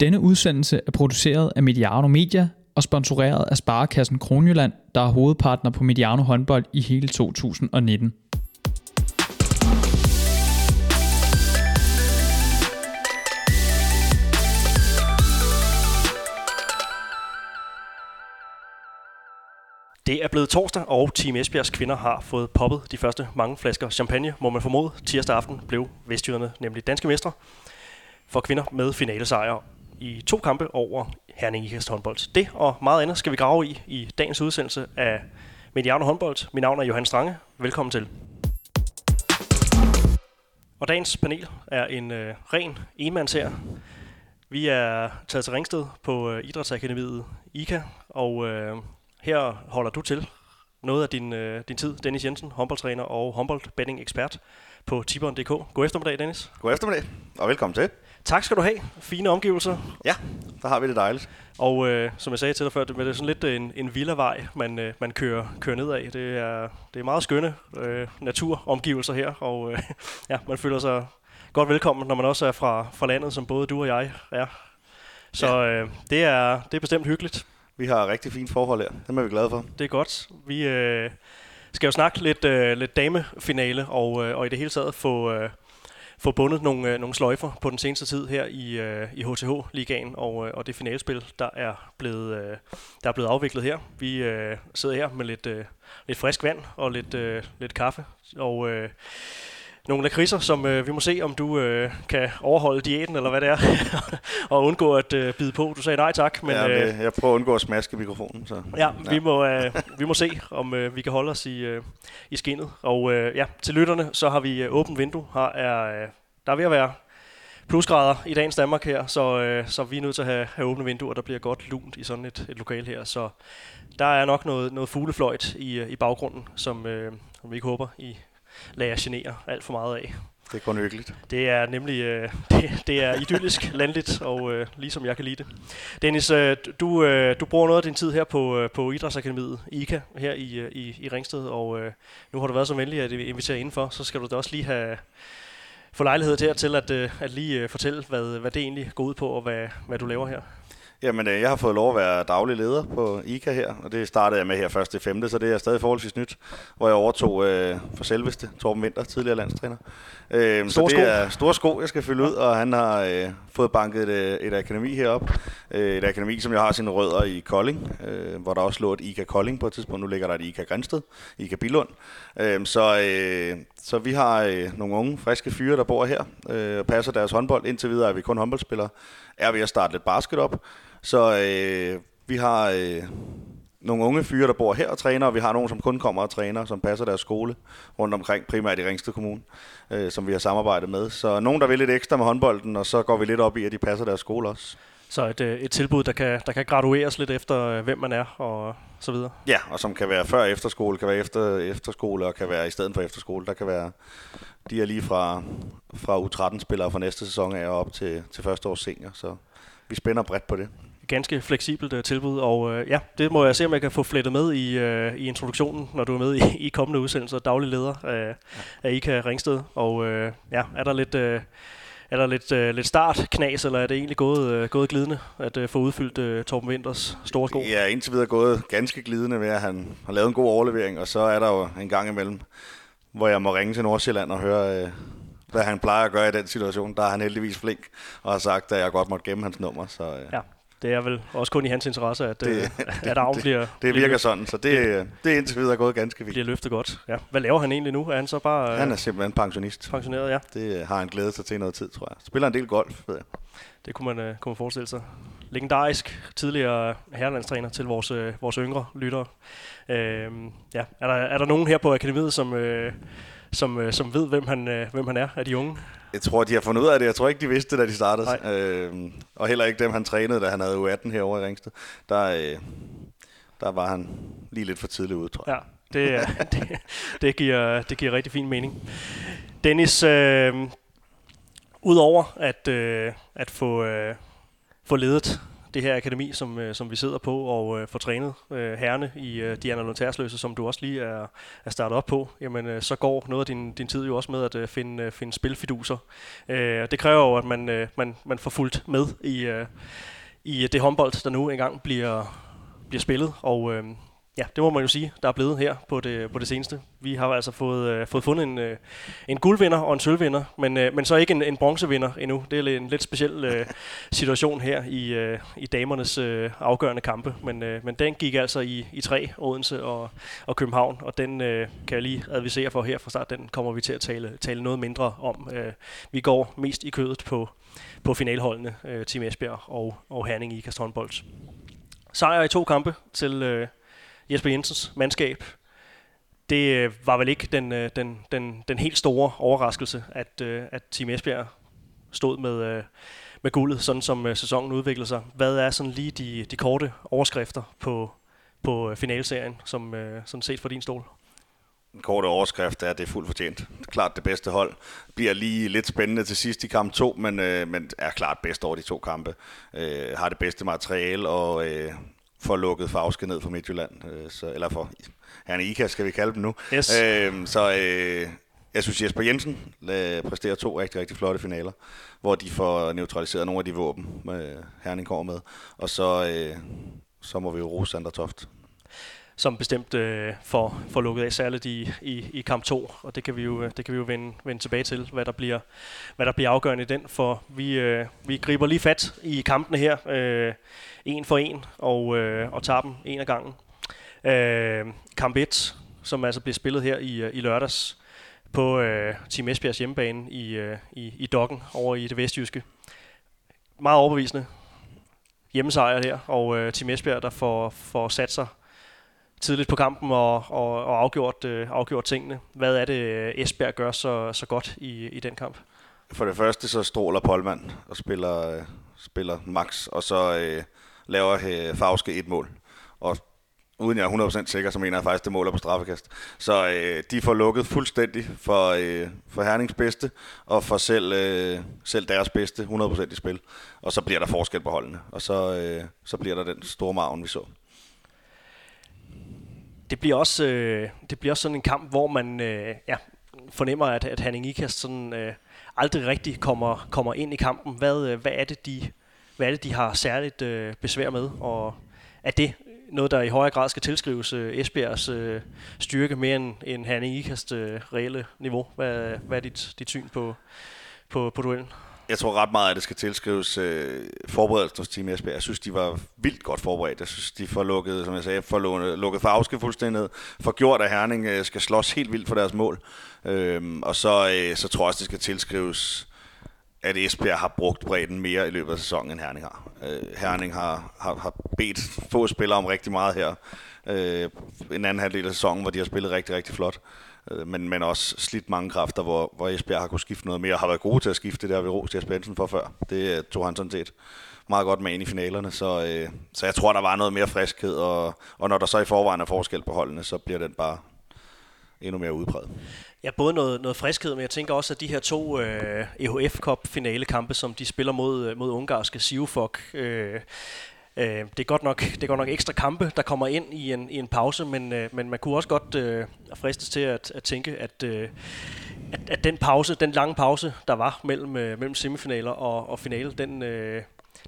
Denne udsendelse er produceret af Mediano Media og sponsoreret af Sparekassen Kronjylland, der er hovedpartner på Mediano håndbold i hele 2019. Det er blevet torsdag, og Team Esbjergs kvinder har fået poppet de første mange flasker champagne, må man formode. Tirsdag aften blev Vestjyderne nemlig danske mestre for kvinder med finalesejr i to kampe over Herning Ikast håndbold. Det og meget andet skal vi grave i i dagens udsendelse af Mediano håndbold. Mit navn er Johan Strange. Velkommen til. Og dagens panel er en øh, ren enmands her. Vi er taget til Ringsted på øh, Idrætsakademiet IKA, og øh, her holder du til noget af din, øh, din tid. Dennis Jensen, håndboldtræner og håndboldbetting ekspert på Tibon.dk. God eftermiddag, Dennis. God eftermiddag, og velkommen til. Tak skal du have. Fine omgivelser. Ja, der har vi det dejligt. Og øh, som jeg sagde til dig før, det er sådan lidt en, en villavej, man, øh, man kører, kører ned af. Det er, det er meget skønne øh, naturomgivelser her, og øh, ja, man føler sig godt velkommen, når man også er fra, fra landet, som både du og jeg er. Så ja. øh, det, er, det er bestemt hyggeligt. Vi har rigtig fint forhold her. Det er vi glade for. Det er godt. Vi øh, skal jo snakke lidt, øh, lidt damefinale, og, øh, og i det hele taget få... Øh, få bundet nogle, øh, nogle sløjfer på den seneste tid her i, øh, i HTH-ligaen og, øh, og det finalespil, der er blevet, øh, der er blevet afviklet her. Vi øh, sidder her med lidt, øh, lidt frisk vand og lidt, øh, lidt kaffe, og øh, nogle lakridser, som øh, vi må se, om du øh, kan overholde diæten, eller hvad det er, og undgå at øh, bide på. Du sagde nej tak. Men, ja, øh, jeg prøver at undgå at smaske mikrofonen. Så. Ja, ja. Vi, må, øh, vi må se, om øh, vi kan holde os i, øh, i skinnet. Og øh, ja, til lytterne, så har vi øh, åbent vindue. Her er, øh, der er ved at være plusgrader i dagens Danmark her, så, øh, så vi er nødt til at have, have åbne vinduer, der bliver godt lunt i sådan et, et lokal her. Så der er nok noget, noget fuglefløjt i, øh, i baggrunden, som, øh, som vi ikke håber, I lader jer genere alt for meget af. Det er kun hyggeligt. Det er nemlig øh, det, det er idyllisk landligt, og øh, ligesom jeg kan lide det. Dennis, øh, du, øh, du bruger noget af din tid her på, øh, på Idrætsakademiet IKA her i, øh, i, i Ringsted, og øh, nu har du været så venlig at invitere indenfor, så skal du da også lige have få lejlighed til at, til at, øh, at lige øh, fortælle, hvad, hvad det egentlig går ud på, og hvad, hvad du laver her. Jamen, øh, jeg har fået lov at være daglig leder på ICA her, og det startede jeg med her først i femte, så det er stadig forholdsvis nyt, hvor jeg overtog øh, for selveste Torben Winter, tidligere landstræner. Øh, så det sko. er store sko, jeg skal fylde ud, og han har øh, fået banket et, øh, et akademi herop. Øh, et akademi, som jeg har sine rødder i Kolding, øh, hvor der også lå et ICA Kolding på et tidspunkt. Nu ligger der et ICA Grænsted, ICA Bilund. Øh, så, øh, så vi har øh, nogle unge, friske fyre, der bor her øh, og passer deres håndbold. Indtil videre er vi kun håndboldspillere. Er ved at starte lidt basket op. Så øh, vi har øh, nogle unge fyre, der bor her og træner, og vi har nogle, som kun kommer og træner, som passer deres skole rundt omkring, primært i Ringsted Kommune, øh, som vi har samarbejdet med. Så nogen, der vil lidt ekstra med håndbolden, og så går vi lidt op i, at de passer deres skole også. Så et, øh, et tilbud, der kan, der kan gradueres lidt efter, øh, hvem man er og så videre? Ja, og som kan være før efterskole, kan være efter efterskole, og kan være i stedet for efterskole. Der kan være, de er lige fra, fra U13-spillere fra næste sæson af og op til, til første års senior, så vi spænder bredt på det ganske fleksibelt uh, tilbud, og uh, ja, det må jeg se, om jeg kan få flettet med i, uh, i introduktionen, når du er med i, i kommende udsendelser, daglig leder af, af IKA Ringsted. Og uh, ja, er der lidt... Uh, er der lidt, uh, lidt startknas, eller er det egentlig gået, uh, gået glidende at uh, få udfyldt uh, Torben Winters store sko? Ja, indtil videre gået ganske glidende ved, at han har lavet en god overlevering, og så er der jo en gang imellem, hvor jeg må ringe til Nordsjælland og høre, uh, hvad han plejer at gøre i den situation. Der er han heldigvis flink og har sagt, at jeg godt måtte gemme hans nummer. Så, uh, ja det er vel også kun i hans interesse, at, det, øh, at arven det, bliver... Det virker bliver, sådan, så det, det er indtil videre gået ganske fint. Bliver løftet godt, ja. Hvad laver han egentlig nu? Er han så bare... Han er simpelthen pensionist. Pensioneret, ja. Det har han glædet sig til noget tid, tror jeg. Spiller en del golf, ved jeg. Det kunne man, uh, kunne man forestille sig. Legendarisk tidligere herrelandstræner til vores, vores yngre lyttere. Uh, ja. er, der, er der nogen her på akademiet, som... Som, øh, som ved, hvem han, øh, hvem han er af de unge? Jeg tror, de har fundet ud af det. Jeg tror ikke, de vidste det, da de startede. Øh, og heller ikke dem, han trænede, da han havde U18 herovre i Ringsted. Der, øh, der var han lige lidt for tidligt ude, tror jeg. Ja, det, det, det, giver, det giver rigtig fin mening. Dennis, øh, udover at, øh, at få, øh, få ledet det her akademi, som, øh, som vi sidder på og øh, får trænet øh, herrene i øh, Diana Lundtærsløse, som du også lige er, er startet op på, jamen øh, så går noget af din, din tid jo også med at øh, finde, øh, finde spilfiduser. Øh, det kræver jo, at man, øh, man, man får fulgt med i, øh, i det håndbold, der nu engang bliver, bliver spillet, og øh, ja, det må man jo sige, der er blevet her på det, på det seneste. Vi har altså fået, øh, fået fundet en, øh, en guldvinder og en sølvvinder, men, øh, men så ikke en, en bronzevinder endnu. Det er en lidt speciel øh, situation her i, øh, i damernes øh, afgørende kampe, men, øh, men den gik altså i, i tre, Odense og, og København, og den øh, kan jeg lige advisere for her fra start, den kommer vi til at tale, tale noget mindre om. Øh, vi går mest i kødet på, på finalholdene, øh, Team Esbjerg og, og Herning i håndbold. Sejr i to kampe til... Øh, Jesper Jensens mandskab. Det øh, var vel ikke den, øh, den, den, den helt store overraskelse, at, øh, at Team Esbjerg stod med, med guldet, sådan som sæsonen udviklede sig. Hvad er sådan lige de, de korte overskrifter på, på finalserien, som sådan set fra din stol? En kort overskrift er, at det er fuldt fortjent. Klart det bedste hold. Bliver lige lidt spændende til sidst i kamp 2, men, øh, men er klart bedst over de to kampe. Øh, har det bedste materiale og øh, får lukket Fauske ned for Midtjylland, øh, så, eller for Herne Ika, skal vi kalde dem nu. Yes. Øh, så øh, jeg synes, Jesper Jensen præsterer to rigtig, rigtig flotte finaler, hvor de får neutraliseret nogle af de våben, øh, Herning kommer med. Og så, øh, så må vi jo rose Sander Toft som bestemt øh, får, får lukket af, særligt i, i, i kamp 2, og det kan vi jo, øh, det kan vi jo vende, vende tilbage til, hvad der bliver, hvad der bliver afgørende i den, for vi, øh, vi griber lige fat i kampene her, øh, en for en, og, øh, og tager dem en af gangen. Øh, kamp 1, som altså bliver spillet her i, øh, i lørdags på øh, Team Esbjergs hjemmebane i, øh, i, i Dokken over i det vestjyske. Meget overbevisende hjemmesejr her, og øh, Team Esbjerg, der får, får sat sig tidligt på kampen og, og, og afgjort, øh, afgjort tingene. Hvad er det, øh, Esbjerg gør så, så godt i, i den kamp? For det første så stråler Polman og spiller, øh, spiller max, og så øh, laver øh, Fauske et mål. Og uden jeg er 100% sikker, så mener jeg faktisk, det måler på straffekast. Så øh, de får lukket fuldstændig for, øh, for Hernings bedste, og for selv, øh, selv deres bedste 100% i spil. Og så bliver der forskel på holdene, og så, øh, så bliver der den store maven, vi så det bliver også øh, det bliver også sådan en kamp, hvor man øh, ja, fornemmer, at, at Henning Ikast sådan øh, aldrig rigtig kommer, kommer ind i kampen. Hvad, øh, hvad, er det, de, hvad er det, de har særligt øh, besvær med? Og er det noget, der i højere grad skal tilskrives øh, Esbjergs øh, styrke mere end, end Henning Ikast øh, reelle niveau? Hvad, hvad er dit, dit syn på, på, på duellen? Jeg tror ret meget, at det skal tilskrives øh, forberedelsen hos Team Esbjerg. Jeg synes, de var vildt godt forberedt. Jeg synes, de får lukket, som jeg sagde, får lukket, lukket fuldstændig ned. For gjort, at Herning øh, skal slås helt vildt for deres mål. Øhm, og så, øh, så tror jeg også, det skal tilskrives, at Esbjerg har brugt bredden mere i løbet af sæsonen, end Herning har. Øh, Herning har, har, har bedt få spillere om rigtig meget her. Øh, en anden halvdel af sæsonen, hvor de har spillet rigtig, rigtig flot. Øh, men, men også slidt mange kræfter, hvor, hvor Esbjerg har kunnet skifte noget mere, og har været gode til at skifte, det der vi rost Jesper Jensen for før. Det øh, tog han sådan set meget godt med ind i finalerne, så, øh, så jeg tror, der var noget mere friskhed, og, og når der så i forvejen er forskel på holdene, så bliver den bare endnu mere udpræget. Ja, både noget, noget friskhed, men jeg tænker også, at de her to øh, EHF Cup finale kampe, som de spiller mod, øh, mod ungarske Sivfok, øh, Øh, det, er godt nok, det er godt nok ekstra kampe, der kommer ind i en, i en pause, men, øh, men man kunne også godt øh, fristes til at, at tænke, at, øh, at, at den pause, den lange pause, der var mellem, øh, mellem semifinaler og, og finale, den, øh,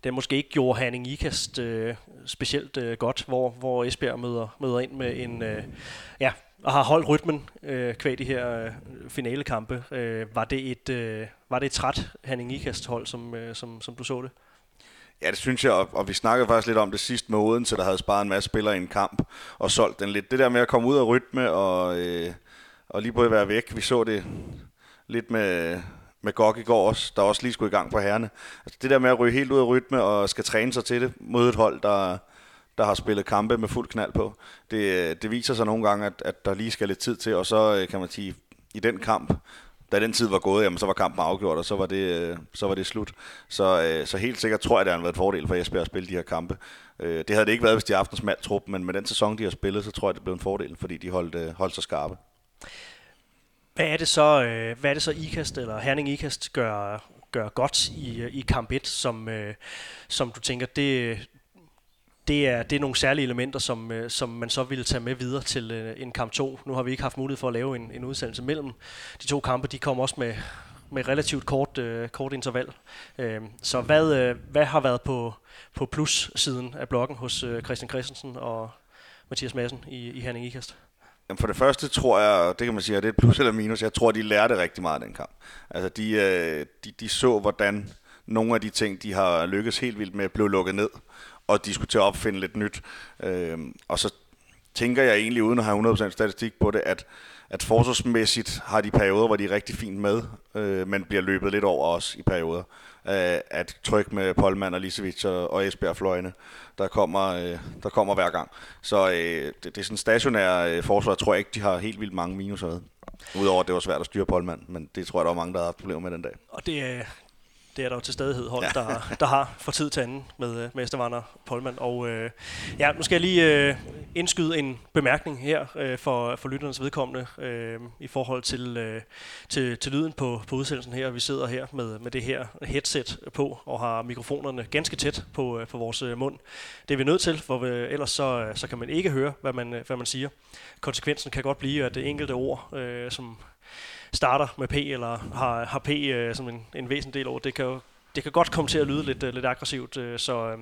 den måske ikke gjorde Hanning Ikast øh, specielt øh, godt, hvor, hvor Esbjerg møder, møder ind med en, øh, ja, og har holdt rytmen øh, kvæg de her øh, finalekampe. Øh, var, det et, øh, var det et træt Hanning Ikast hold, som, øh, som, som du så det? Ja, det synes jeg, og, vi snakkede faktisk lidt om det sidst med Odense, der havde sparet en masse spillere i en kamp og solgt den lidt. Det der med at komme ud af rytme og, øh, og lige på at være væk, vi så det lidt med, med Gok i går også, der også lige skulle i gang på herrene. Altså det der med at ryge helt ud af rytme og skal træne sig til det mod et hold, der, der har spillet kampe med fuld knald på, det, øh, det viser sig nogle gange, at, at der lige skal lidt tid til, og så øh, kan man sige, i den kamp, da den tid var gået, jamen, så var kampen afgjort, og så var det, øh, så var det slut. Så, øh, så helt sikkert tror jeg, det har været en fordel for Esbjerg at spille de her kampe. Øh, det havde det ikke været, hvis de havde haft en smal trup, men med den sæson, de har spillet, så tror jeg, det blev en fordel, fordi de holdt, øh, holdt sig skarpe. Hvad er det så, øh, hvad er det så IKAST eller Herning IKAST gør, gør godt i, øh, i kamp 1, som, som du tænker, det, det, er, det er nogle særlige elementer, som, øh, som man så ville tage med videre til øh, en kamp 2. Nu har vi ikke haft mulighed for at lave en, en udsendelse mellem de to kampe. De kom også med, med relativt kort, øh, kort interval. Øh, så hvad, øh, hvad har været på, på plus-siden af blokken hos øh, Christian Christensen og Mathias Madsen i, i Herning Ikast? Jamen for det første tror jeg, det kan man sige, at det er et plus eller minus. Jeg tror, de lærte rigtig meget af den kamp. Altså de, øh, de, de så, hvordan nogle af de ting, de har lykkes helt vildt med, blev lukket ned, og de skulle til at opfinde lidt nyt. Øh, og så tænker jeg egentlig, uden at have 100% statistik på det, at, at forsvarsmæssigt har de perioder, hvor de er rigtig fint med, øh, men bliver løbet lidt over os i perioder. Øh, at tryk med Polman og Lisevic og, og Esbjerg fløjene, der kommer, øh, der kommer hver gang. Så øh, det, det er sådan stationær øh, forsvar, tror jeg ikke, de har helt vildt mange minuser ved. Udover at det var svært at styre Polman, men det tror jeg, der var mange, der har haft problemer med den dag. Og det det er der jo til stadighed hold, ja. der, der har for tid til anden med, øh, med Estevander Polman. Og øh, ja, nu skal jeg lige øh, indskyde en bemærkning her øh, for, for lytternes vedkommende øh, i forhold til, øh, til, til lyden på, på udsendelsen her. Vi sidder her med, med det her headset på og har mikrofonerne ganske tæt på, øh, på vores øh, mund. Det er vi nødt til, for vi, ellers så, så kan man ikke høre, hvad man, hvad man siger. Konsekvensen kan godt blive, at det enkelte ord, øh, som starter med P, eller har, har P øh, som en, en væsentlig del over, det kan jo det kan godt komme til at lyde lidt, øh, lidt aggressivt, øh, så øh,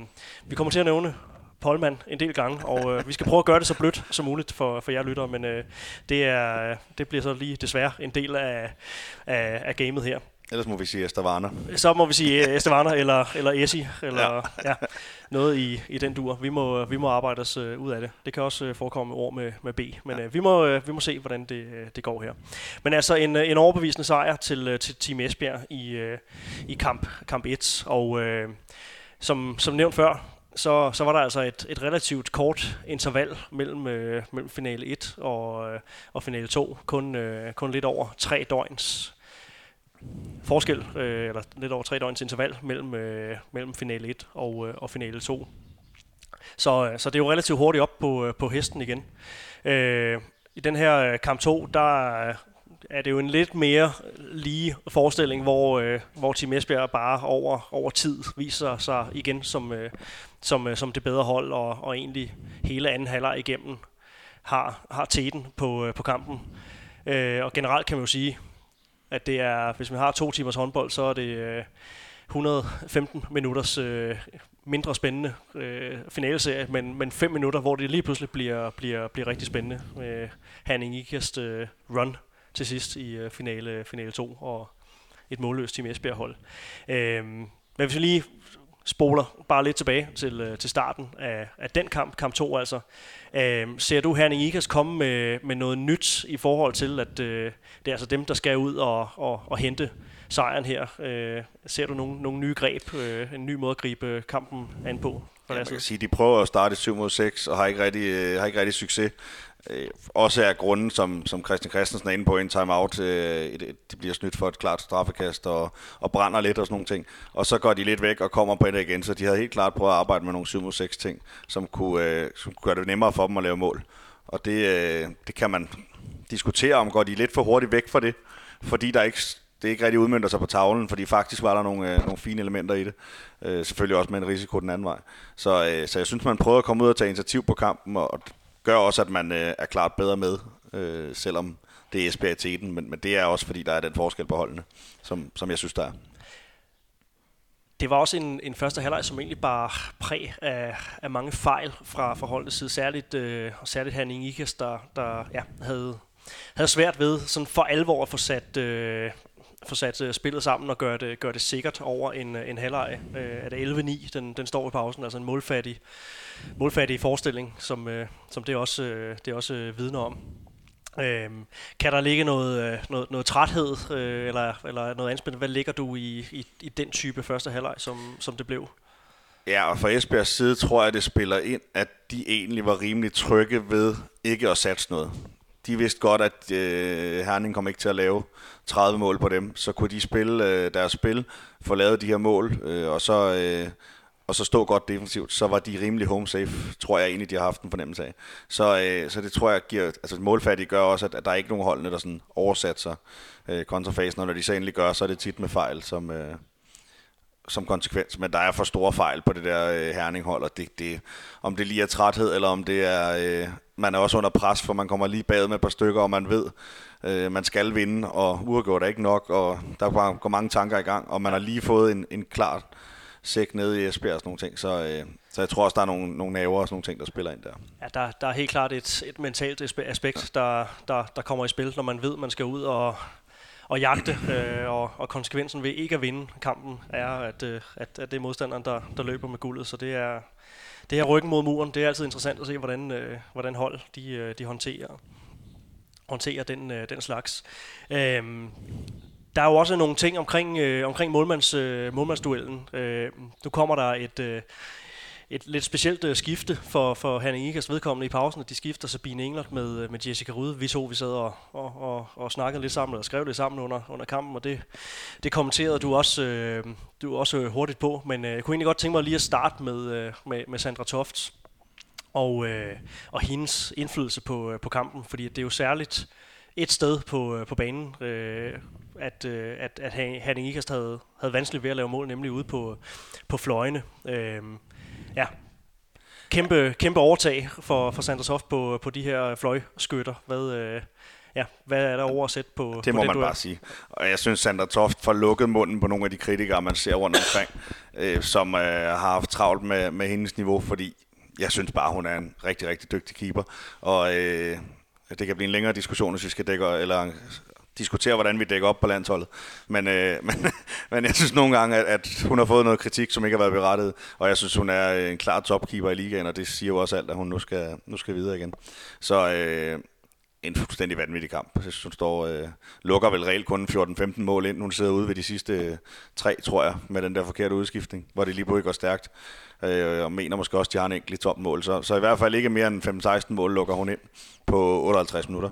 vi kommer til at nævne Polman en del gange, og øh, vi skal prøve at gøre det så blødt som muligt for, for jer lyttere, men øh, det, er, det bliver så lige desværre en del af, af, af gamet her. Ellers må vi sige Estavana. Så må vi sige Estavana eller, eller Essi, eller ja. Ja, noget i, i den dur. Vi må, vi må arbejde os uh, ud af det. Det kan også uh, forekomme ord med, med B, men ja. uh, vi, må, uh, vi må se, hvordan det, uh, det går her. Men altså en, en overbevisende sejr til, uh, til Team Esbjerg i, uh, i kamp, kamp 1, og uh, som, som nævnt før, så, så var der altså et, et relativt kort interval mellem, øh, mellem finale 1 og, øh, og finale 2. Kun, øh, kun lidt over tre døgns forskel, øh, eller lidt over tre døgns interval mellem, øh, mellem finale 1 og, øh, og finale 2. Så, øh, så det er jo relativt hurtigt op på, øh, på hesten igen. Øh, I den her øh, kamp 2, der er det jo en lidt mere lige forestilling, hvor, øh, hvor Team Esbjerg bare over, over tid viser sig igen som, øh, som, øh, som det bedre hold, og, og egentlig hele anden halvleg igennem har, har teten på, øh, på kampen. Øh, og generelt kan man jo sige, at det er, hvis man har to timers håndbold, så er det øh, 115 minutters øh, mindre spændende øh, finaleserie, men, men fem minutter, hvor det lige pludselig bliver, bliver, bliver rigtig spændende. Øh, Hanning Ikast øh, run til sidst i øh, finale, finale 2, og et målløst Team Esbjerg-hold. Øh, men hvis vi lige spoler bare lidt tilbage til, øh, til starten af, af den kamp, kamp 2 altså. Øh, ser du Herning Ikas komme med, med noget nyt i forhold til, at øh, det er altså dem, der skal ud og, og, og hente sejren her? Øh, ser du nogle, nogle nye greb, øh, en ny måde at gribe kampen an på? Ja, man kan sige, de prøver at starte 7 mod 6 og har ikke rigtig, øh, har ikke rigtig succes. Øh, også er grunden, som, som Christian Christensen er inde på i en timeout, øh, de bliver snydt for et klart straffekast og, og brænder lidt og sådan nogle ting. Og så går de lidt væk og kommer på det igen, så de havde helt klart prøvet at arbejde med nogle 7 6 ting, som kunne, øh, som kunne gøre det nemmere for dem at lave mål. Og det, øh, det kan man diskutere om, går de lidt for hurtigt væk fra det, fordi der ikke det ikke rigtig udmyndter sig på tavlen, fordi faktisk var der nogle, øh, nogle fine elementer i det. Øh, selvfølgelig også med en risiko den anden vej. Så, øh, så jeg synes, man prøver at komme ud og tage initiativ på kampen, og gør også, at man øh, er klart bedre med, øh, selvom det er Esbjerg i teten, men, men det er også, fordi der er den forskel på holdene, som, som jeg synes, der er. Det var også en, en første halvleg, som egentlig bare præg af, af mange fejl fra, fra holdets side. Særligt, øh, særligt Herning Ikas, der, der ja, havde, havde svært ved sådan for alvor at få sat, øh, få sat uh, spillet sammen og gøre det, gøre det sikkert over en, øh, en halvleg. Uh, er det 11-9, den, den står i pausen, altså en målfattig, målfattig forestilling, som, uh, som det også, uh, det også uh, vidner om. Uh, kan der ligge noget, noget, noget træthed eller, eller noget anspændt? Hvad ligger du i, i, i den type første halvleg, som, som det blev? Ja, og fra Esbjergs side tror jeg, det spiller ind, at de egentlig var rimelig trygge ved ikke at satse noget de vidste godt, at øh, Herning kom ikke til at lave 30 mål på dem. Så kunne de spille øh, deres spil, få lavet de her mål, øh, og så... Øh, og så stå godt defensivt, så var de rimelig home safe, tror jeg egentlig, de har haft en fornemmelse af. Så, øh, så det tror jeg giver, altså målfattige gør også, at, at der er ikke nogen holdene, der sådan oversat sig øh, kontrafasen, og når de så endelig gør, så er det tit med fejl, som, øh, som konsekvens, men der er for store fejl på det der øh, herninghold, og det, det, om det lige er træthed, eller om det er, øh, man er også under pres, for man kommer lige bag med et par stykker, og man ved, øh, man skal vinde, og uafgjort er ikke nok, og der går mange tanker i gang, og man har lige fået en, en klar sæk nede i Esbjerg og sådan nogle ting, så, øh, så jeg tror også, der er nogle, nogle naver og sådan nogle ting, der spiller ind der. Ja, der, der er helt klart et, et mentalt aspekt, der, der, der kommer i spil, når man ved, man skal ud og, og jagte, øh, og, og konsekvensen ved ikke at vinde kampen er, at, øh, at, at det er modstanderen, der, der løber med guldet, så det er, det her ryggen mod muren, det er altid interessant at se, hvordan, øh, hvordan hold de, øh, de håndterer, håndtere den, øh, den slags. Øhm, der er jo også nogle ting omkring, øh, omkring målmands, øh, målmandsduellen. Øh, nu kommer der et, øh, et lidt specielt øh, skifte for, for Hanne Ikas vedkommende i pausen, at de skifter Sabine Englert med, øh, med Jessica Ryde. Vi to vi sad og, og, og, og snakkede lidt sammen, eller skrev lidt sammen under, under kampen, og det, det kommenterede du også, øh, du også hurtigt på. Men øh, jeg kunne egentlig godt tænke mig lige at starte med, øh, med, med Sandra Tofts og, øh, og hendes indflydelse på, øh, på kampen, fordi det er jo særligt et sted på, øh, på banen, øh, at, øh, at, at Henning Ikast havde, havde vanskeligt ved at lave mål, nemlig ude på, på fløjene. Øh, ja, kæmpe, kæmpe overtag for, for Sanders Hoff på, på de her fløjskytter. Hvad, øh, ja, hvad er der over at sætte på Det på må man bare sige. Og jeg synes, Sandra Toft får lukket munden på nogle af de kritikere, man ser rundt omkring, øh, som øh, har haft travlt med, med hendes niveau, fordi jeg synes bare, hun er en rigtig, rigtig dygtig keeper. Og øh, det kan blive en længere diskussion, hvis vi skal dække, eller diskutere, hvordan vi dækker op på landsholdet. Men, øh, men, men jeg synes nogle gange, at, at hun har fået noget kritik, som ikke har været berettet, og jeg synes, hun er en klar topkeeper i ligaen, og det siger jo også alt, at hun nu skal, nu skal videre igen. Så øh, en fuldstændig vanvittig kamp. Jeg synes, hun står, øh, lukker vel reelt kun 14-15 mål ind. Hun sidder ude ved de sidste øh, tre, tror jeg, med den der forkerte udskiftning, hvor det lige pludselig går stærkt. Øh, og mener måske også, at de har en enkelt tom mål. Så, så i hvert fald ikke mere end 5-16 mål lukker hun ind på 58 minutter.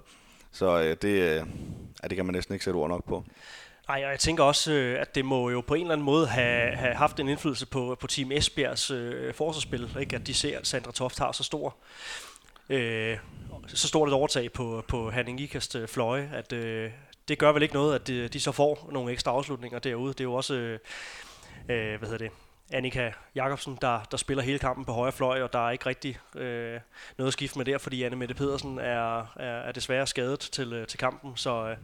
Så øh, det, øh, ja, det kan man næsten ikke sætte ord nok på. Nej, og jeg tænker også, øh, at det må jo på en eller anden måde have, have haft en indflydelse på, på Team Esbjergs øh, forsvarsspil, ikke? at de ser, at Sandra Toft har så stor øh, så stort et overtag på, på Hanning Ikast øh, fløje, at øh, det gør vel ikke noget, at de, de så får nogle ekstra afslutninger derude. Det er jo også, øh, øh hvad hedder det, Annika Jakobsen, der, der spiller hele kampen på højre fløj, og der er ikke rigtig øh, noget at skifte med der, fordi Anne Mette Pedersen er, er, er desværre skadet til, øh, til kampen, så øh,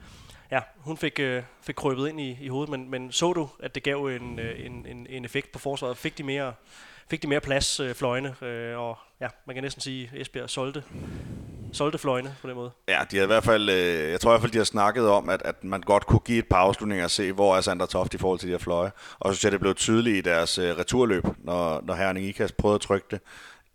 ja, hun fik, øh, fik krøbet ind i, i hovedet, men, men så du, at det gav en, øh, en, en, en effekt på forsvaret? Fik de mere, fik de mere plads, øh, fløjene, øh, og ja, man kan næsten sige, at Esbjerg solgte solgte fløjene på den måde. Ja, de har i hvert fald, øh, jeg tror i hvert fald, de har snakket om, at, at man godt kunne give et par afslutninger og se, hvor er Sander Toft i forhold til de her fløje. Og så synes jeg, det blev tydeligt i deres øh, returløb, når, når Herning Ikast prøvede at trykke det.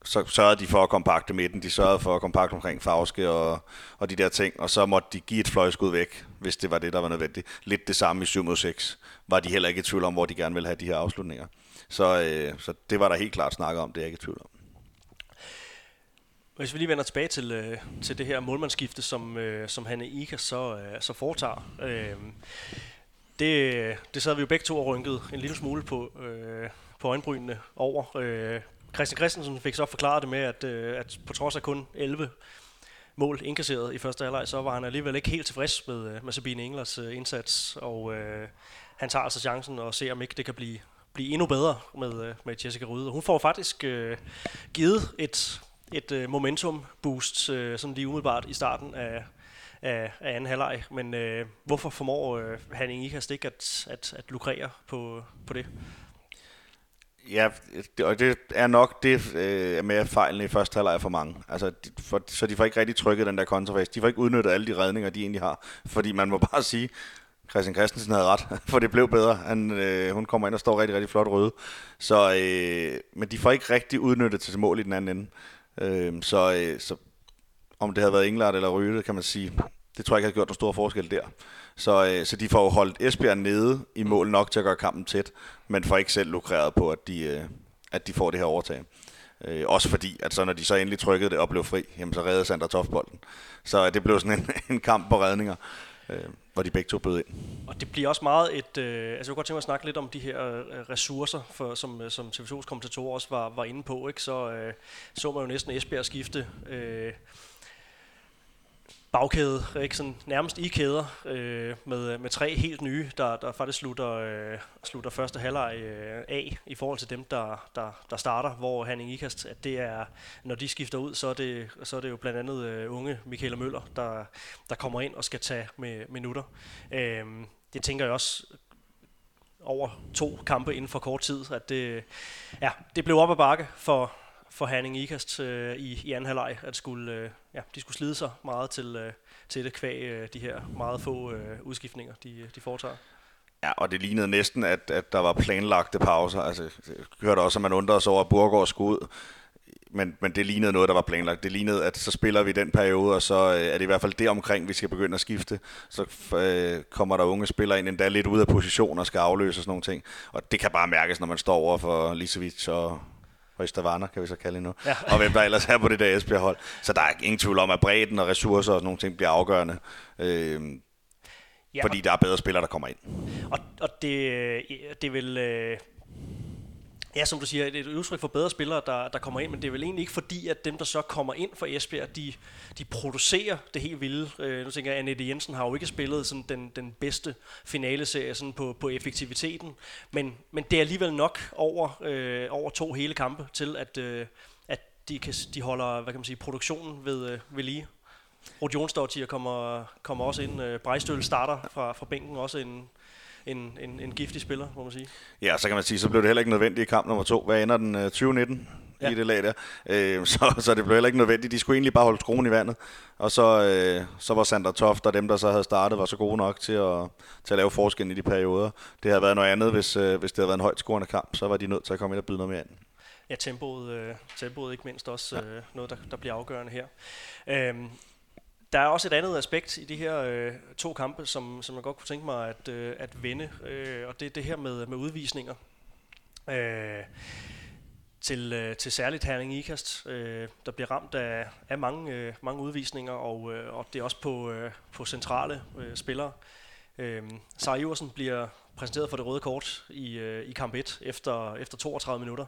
Så sørgede de for at kompakte midten, de sørgede for at kompakte omkring Fauske og, og de der ting, og så måtte de give et fløjskud væk, hvis det var det, der var nødvendigt. Lidt det samme i 7 mod 6, var de heller ikke i tvivl om, hvor de gerne ville have de her afslutninger. Så, øh, så det var der helt klart snakket om, det er jeg ikke i tvivl om. Hvis vi lige vender tilbage til, øh, til det her målmandsskifte, som, øh, som Hanne Iker så, øh, så foretager. Øh, det, det sad vi jo begge to og rynkede en lille smule på, øh, på øjenbrynene over. Øh, Christian Christensen fik så forklaret det med, at, øh, at på trods af kun 11 mål indkasseret i første halvleg, så var han alligevel ikke helt tilfreds med, øh, med Sabine Englers øh, indsats, og øh, han tager altså chancen og ser, om ikke det kan blive, blive endnu bedre med, øh, med Jessica Røde. Hun får faktisk øh, givet et et øh, momentum boost, øh, sådan lige umiddelbart i starten af, af, af anden halvleg. Men øh, hvorfor formår øh, Henning Ikast ikke at, at, at lukrere på, på det? Ja, og det er nok det øh, med fejlen i første halvleg for mange. Altså, de, for, så de får ikke rigtig trykket den der kontrafase. De får ikke udnyttet alle de redninger, de egentlig har. Fordi man må bare sige, Christian Christensen havde ret, for det blev bedre. Han, øh, hun kommer ind og står rigtig, rigtig flot røde. Så, øh, men de får ikke rigtig udnyttet til mål i den anden ende. Øh, så, øh, så om det havde været Englert eller Røde, kan man sige, det tror jeg ikke har gjort en stor forskel der. Så, øh, så de får jo holdt Esbjerg nede i mål nok til at gøre kampen tæt, men får ikke selv lukreret på, at de, øh, at de får det her overtag. Øh, også fordi, at så når de så endelig trykkede det og blev fri, jamen så reddede Sander Toft bolden. Så øh, det blev sådan en, en kamp på redninger øh, hvor de begge to bød ind. Og det bliver også meget et... Øh, altså jeg kunne godt tænke mig at snakke lidt om de her øh, ressourcer, for, som, øh, som TV2's kommentatorer også var, var inde på. Ikke? Så øh, så man jo næsten Esbjerg skifte. Øh, bagkæde, ikke sådan nærmest i kæder, øh, med, øh, med tre helt nye, der, der faktisk slutter, øh, slutter første halvleg øh, af i forhold til dem, der, der, der starter, hvor Hanning Ikast, at det er, når de skifter ud, så er det, så er det jo blandt andet øh, unge Michael Møller, der, der kommer ind og skal tage med minutter. Øh, det tænker jeg også over to kampe inden for kort tid, at det, ja, det blev op ad bakke for, for Hanning Ikast øh, i, i anden halvleg, at skulle, øh, ja, de skulle slide sig meget til, øh, til det kvæg øh, de her meget få øh, udskiftninger, de, øh, de foretager. Ja, og det lignede næsten, at, at der var planlagte pauser. Altså, jeg hørte også, at man undrede sig over, at Burgård skulle ud. Men, men det lignede noget, der var planlagt. Det lignede, at så spiller vi den periode, og så øh, er det i hvert fald det omkring, vi skal begynde at skifte. Så øh, kommer der unge spillere ind, endda lidt ud af position og skal afløse og sådan nogle ting. Og det kan bare mærkes, når man står over for Lisevic og Østavana, kan vi så kalde det nu. Ja. og hvem der ellers er på det der Esbjerg-hold. Så der er ingen tvivl om, at bredden og ressourcer og sådan nogle ting bliver afgørende. Øh, ja, fordi der er bedre spillere, der kommer ind. Og, og det, det vil... Øh Ja, som du siger, det er et udtryk for bedre spillere, der, der kommer ind, men det er vel egentlig ikke fordi, at dem, der så kommer ind for Esbjerg, de, de producerer det helt vilde. Øh, nu tænker jeg, Annette Jensen har jo ikke spillet sådan den, den bedste finaleserie sådan på, på effektiviteten, men, men det er alligevel nok over, øh, over to hele kampe til, at, øh, at de, kan, de holder hvad kan man sige, produktionen ved, øh, ved lige. Rod Jonsdottir kommer, kommer også ind. Øh, Brejstøl starter fra, fra bænken, også en, en, en, en giftig spiller, må man sige. Ja, så kan man sige, så blev det heller ikke nødvendigt i kamp nummer to. Hvad ender den? 2019? ja. i det lag der. Øh, så, så det blev heller ikke nødvendigt. De skulle egentlig bare holde skruen i vandet. Og så, øh, så var Sander Toft og dem, der så havde startet, var så gode nok til at, til at lave forskel i de perioder. Det havde været noget andet, hvis, øh, hvis det havde været en højt scorende kamp. Så var de nødt til at komme ind og byde noget mere ind. Ja, tempoet, øh, tempoet ikke mindst også ja. øh, noget, der, der bliver afgørende her. Øhm, der er også et andet aspekt i de her øh, to kampe, som, som jeg godt kunne tænke mig at, øh, at vende, øh, og det er det her med, med udvisninger. Øh, til, øh, til særligt Herning Ikast, øh, der bliver ramt af, af mange, øh, mange udvisninger, og, øh, og det er også på, øh, på centrale øh, spillere. Øh, Sarah Iversen bliver præsenteret for det røde kort i, øh, i kamp 1 efter, efter 32 minutter.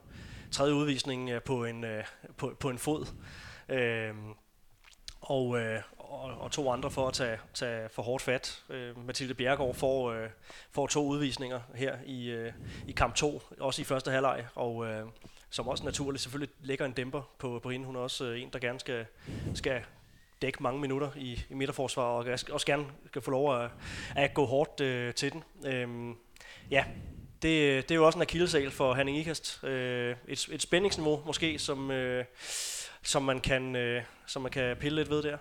Tredje udvisning øh, på, en, øh, på, på en fod. Øh, og, øh, og, og to andre for at tage, tage for hårdt fat. Øh, Mathilde Bjergård får, øh, får to udvisninger her i, øh, i kamp 2, også i første halvleg, og øh, som også naturligt selvfølgelig lægger en dæmper på, på hende. Hun er også øh, en, der gerne skal, skal dække mange minutter i, i midterforsvar, og også gerne kan få lov at, at gå hårdt øh, til den. Øh, ja, det, det er jo også en akillesal for Hanning Ikast. Øh, et, et spændingsniveau måske, som, øh, som, man kan, øh, som man kan pille lidt ved der.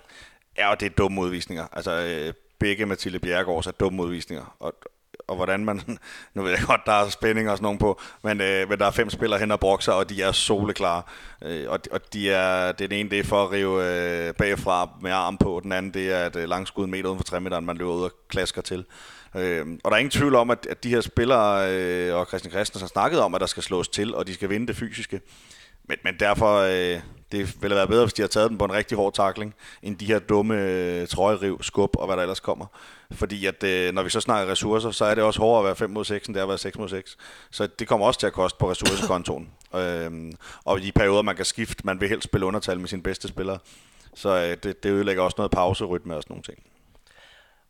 Ja, og det er dumme udvisninger. Altså, øh, begge Mathilde Bjergårds er dumme udvisninger. Og, og hvordan man, nu ved jeg godt, der er spænding og sådan nogen på, men, øh, men der er fem spillere hen og brokser, og de er soleklare. Øh, og, og de er, det er den ene, det er for at rive øh, bagfra med arm på, den anden, det er et øh, langskud meter uden for 3 meter, man løber ud og klasker til. Øh, og der er ingen tvivl om, at, at de her spillere, øh, og Christian Christensen har snakket om, at der skal slås til, og de skal vinde det fysiske. Men, men derfor, øh, det ville være bedre, hvis de har taget den på en rigtig hård takling, end de her dumme øh, trøjeriv, skub og hvad der ellers kommer. Fordi at øh, når vi så snakker ressourcer, så er det også hårdere at være 5 mod 6, end det er at være 6 mod 6. Så det kommer også til at koste på ressourcekontoen. øhm, og i de perioder, man kan skifte, man vil helst spille undertal med sine bedste spillere. Så øh, det, det ødelægger også noget pauserytme og sådan nogle ting.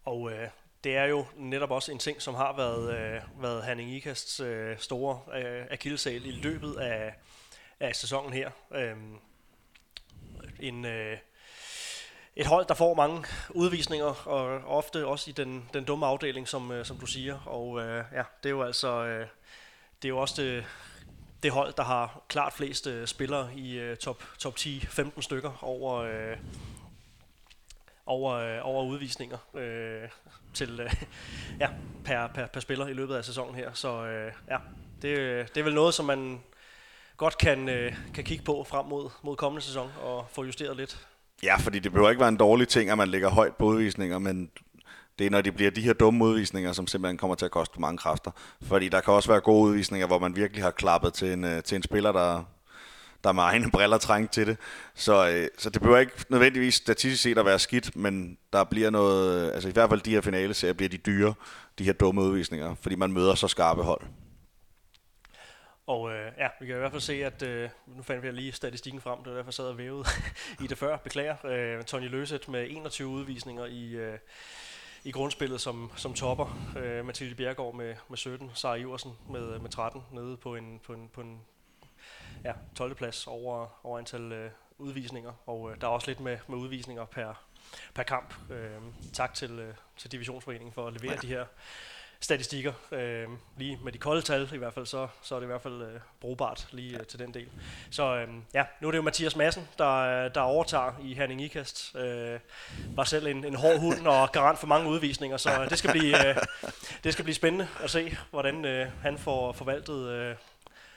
Og øh, det er jo netop også en ting, som har været, øh, været Hanning Ikasts øh, store øh, akillesal i løbet af, af sæsonen her. Øhm, en, øh, et hold, der får mange udvisninger, og ofte også i den, den dumme afdeling, som, øh, som du siger. Og øh, ja, det er jo altså øh, det er jo også det, det hold, der har klart flest øh, spillere i øh, top, top 10-15 stykker over, øh, over, øh, over udvisninger øh, til øh, ja, per, per, per spiller i løbet af sæsonen her. Så øh, ja, det, øh, det er vel noget, som man godt kan, øh, kan kigge på frem mod, mod kommende sæson og få justeret lidt. Ja, fordi det behøver ikke være en dårlig ting, at man lægger højt på udvisninger, men det er, når det bliver de her dumme udvisninger, som simpelthen kommer til at koste mange kræfter. Fordi der kan også være gode udvisninger, hvor man virkelig har klappet til en, øh, til en spiller, der, der med egne briller trængt til det. Så, øh, så det behøver ikke nødvendigvis statistisk set at være skidt, men der bliver noget, øh, altså i hvert fald de her finale bliver de dyre, de her dumme udvisninger, fordi man møder så skarpe hold. Og øh, ja, vi kan i hvert fald se, at øh, nu fandt vi lige statistikken frem, det var derfor sad og vævede i det før, beklager. Øh, Tony Løset med 21 udvisninger i, øh, i grundspillet som, som topper. Øh, Mathilde Bjergård med, med 17, Sara Iversen med, med 13 nede på en, på en, på en ja, 12. plads over, over antal øh, udvisninger. Og øh, der er også lidt med, med udvisninger per, per kamp. Øh, tak til, øh, til Divisionsforeningen for at levere ja. de her statistikker. Øh, lige med de kolde tal i hvert fald, så, så er det i hvert fald øh, brugbart lige øh, til den del. Så øh, ja, nu er det jo Mathias Madsen, der, der overtager i Herning Ikast. Øh, var selv en, en hård hund og garant for mange udvisninger, så det skal blive, øh, det skal blive spændende at se, hvordan øh, han får forvaltet øh,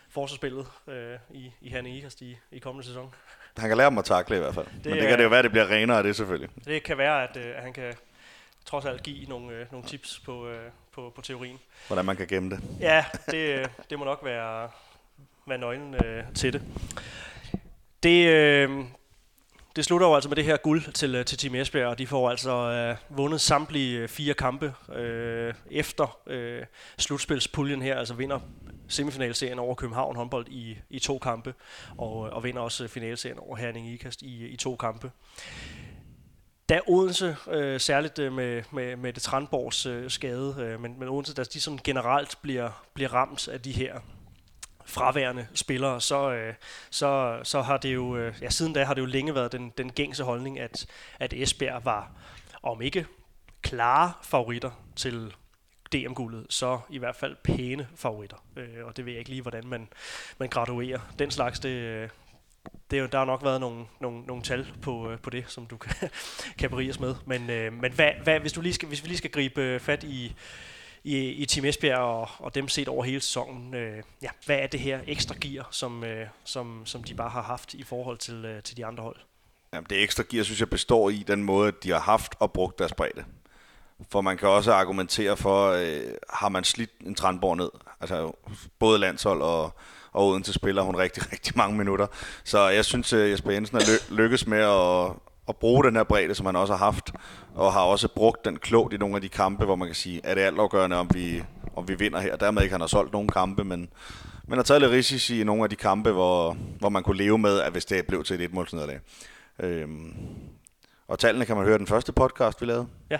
forsvarsspillet øh, i, i Herning Ikast i, i kommende sæson. Han kan lære dem at takle i hvert fald. Det, Men det kan det jo være, at det bliver renere af det selvfølgelig. Det kan være, at, øh, at han kan trods alt give nogle, øh, nogle tips på, øh, på, på teorien. Hvordan man kan gemme det. Ja, det, det må nok være, være nøglen øh, til det. Det, øh, det slutter jo altså med det her guld til, øh, til Team Esbjerg, og de får altså øh, vundet samtlige øh, fire kampe øh, efter øh, slutspilspuljen her, altså vinder semifinalserien over København håndbold i, i to kampe, og, og vinder også finalserien over Herning Ikast i, i to kampe da Odense, øh, særligt øh, med, med, med det Trandborgs øh, skade, øh, men, men Odense, da de sådan generelt bliver, bliver ramt af de her fraværende spillere, så, øh, så, så har det jo, øh, ja, siden da har det jo længe været den, den gængse holdning, at, at Esbjerg var, om ikke klare favoritter til DM-guldet, så i hvert fald pæne favoritter. Øh, og det ved jeg ikke lige, hvordan man, man graduerer. Den slags, det, øh, det er jo, der har nok været nogle, nogle, nogle tal på, øh, på det, som du kan, kan beriges med. Men, øh, men hvad, hvad, hvis, du lige skal, hvis vi lige skal gribe øh, fat i, i, i Team Esbjerg og, og dem set over hele sæsonen, øh, ja, hvad er det her ekstra gear, som, øh, som, som de bare har haft i forhold til, øh, til de andre hold? Jamen, det ekstra gear, synes jeg, består i den måde, de har haft og brugt deres bredde. For man kan også argumentere for, øh, har man slidt en Trandborg ned? Altså både landshold og, og Odense spiller hun rigtig, rigtig mange minutter. Så jeg synes, at Jesper Jensen har lykkes med at, at bruge den her bredde, som han også har haft, og har også brugt den klogt i nogle af de kampe, hvor man kan sige, at det altafgørende, om vi, om vi vinder her. Dermed ikke, han har solgt nogle kampe, men, men har taget lidt risici i nogle af de kampe, hvor, hvor man kunne leve med, at hvis det blev til et etmålsnederlag. Øhm, og tallene kan man høre den første podcast, vi lavede. Ja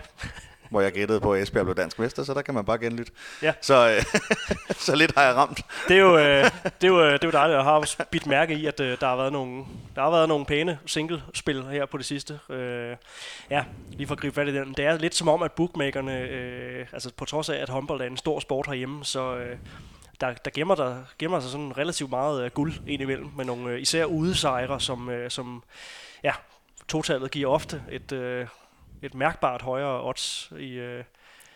hvor jeg gættede på, at Esbjerg blev dansk mester, så der kan man bare genlytte. Ja. Så, øh, så lidt har jeg ramt. Det er jo, øh, det er jo, det er jo dejligt at have bidt mærke i, at øh, der, har været nogle, der har været nogle pæne single-spil her på det sidste. Øh, ja, lige for at gribe fat i den. Det er lidt som om, at bookmakerne, øh, altså på trods af, at håndbold er en stor sport herhjemme, så... Øh, der, der, gemmer, der gemmer sig sådan relativt meget uh, guld ind imellem, med nogle uh, især udesejre, som, uh, som ja, totallet giver ofte et, uh, et mærkbart højere odds i, øh,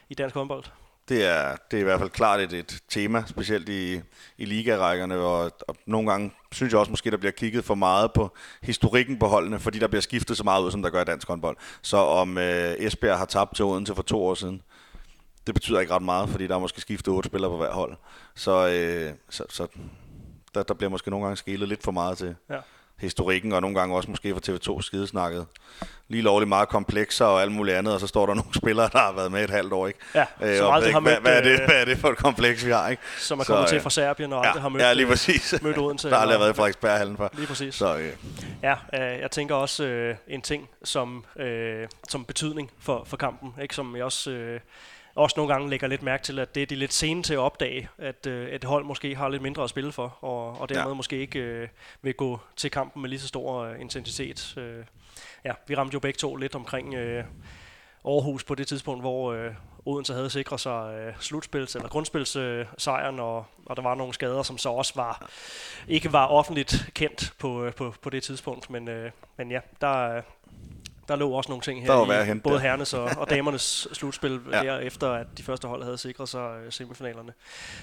i dansk håndbold. Det er, det er i hvert fald klart et, et tema, specielt i, i ligarækkerne, og, og nogle gange synes jeg også måske, der bliver kigget for meget på historikken på holdene, fordi der bliver skiftet så meget ud, som der gør i dansk håndbold. Så om øh, Esbjerg har tabt til Odense for to år siden, det betyder ikke ret meget, fordi der er måske skiftet otte spillere på hver hold. Så, øh, så, så der, der bliver måske nogle gange skilet lidt for meget til, ja historikken, og nogle gange også måske for TV2 skidesnakket. Lige lovligt meget komplekser og alt muligt andet, og så står der nogle spillere, der har været med et halvt år, ikke? Ja, øh, som aldrig har mødt... Hvad, hvad, er det, øh, hvad er det for et kompleks, vi har, ikke? Som er kommet så, til fra Serbien og aldrig ja, har mødt, ja, lige præcis. Øh, mødt Odense. der har aldrig været i Frederiksberghallen før. Lige præcis. Så, øh. Ja, øh, jeg tænker også øh, en ting som, øh, som betydning for, for kampen, ikke? som jeg også... Øh, også nogle gange lægger lidt mærke til, at det er de lidt sene til at opdage, at øh, et hold måske har lidt mindre at spille for, og, og dermed ja. måske ikke øh, vil gå til kampen med lige så stor øh, intensitet. Øh, ja, vi ramte jo begge to lidt omkring øh, Aarhus på det tidspunkt, hvor øh, Odense havde sikret sig øh, slutspils- eller grundspilssejren, øh, og, og der var nogle skader, som så også var ikke var offentligt kendt på, øh, på, på det tidspunkt. Men, øh, men ja, der, der lå også nogle ting her i både herrenes og, og damernes slutspil, ja. der efter at de første hold havde sikret sig øh, semifinalerne.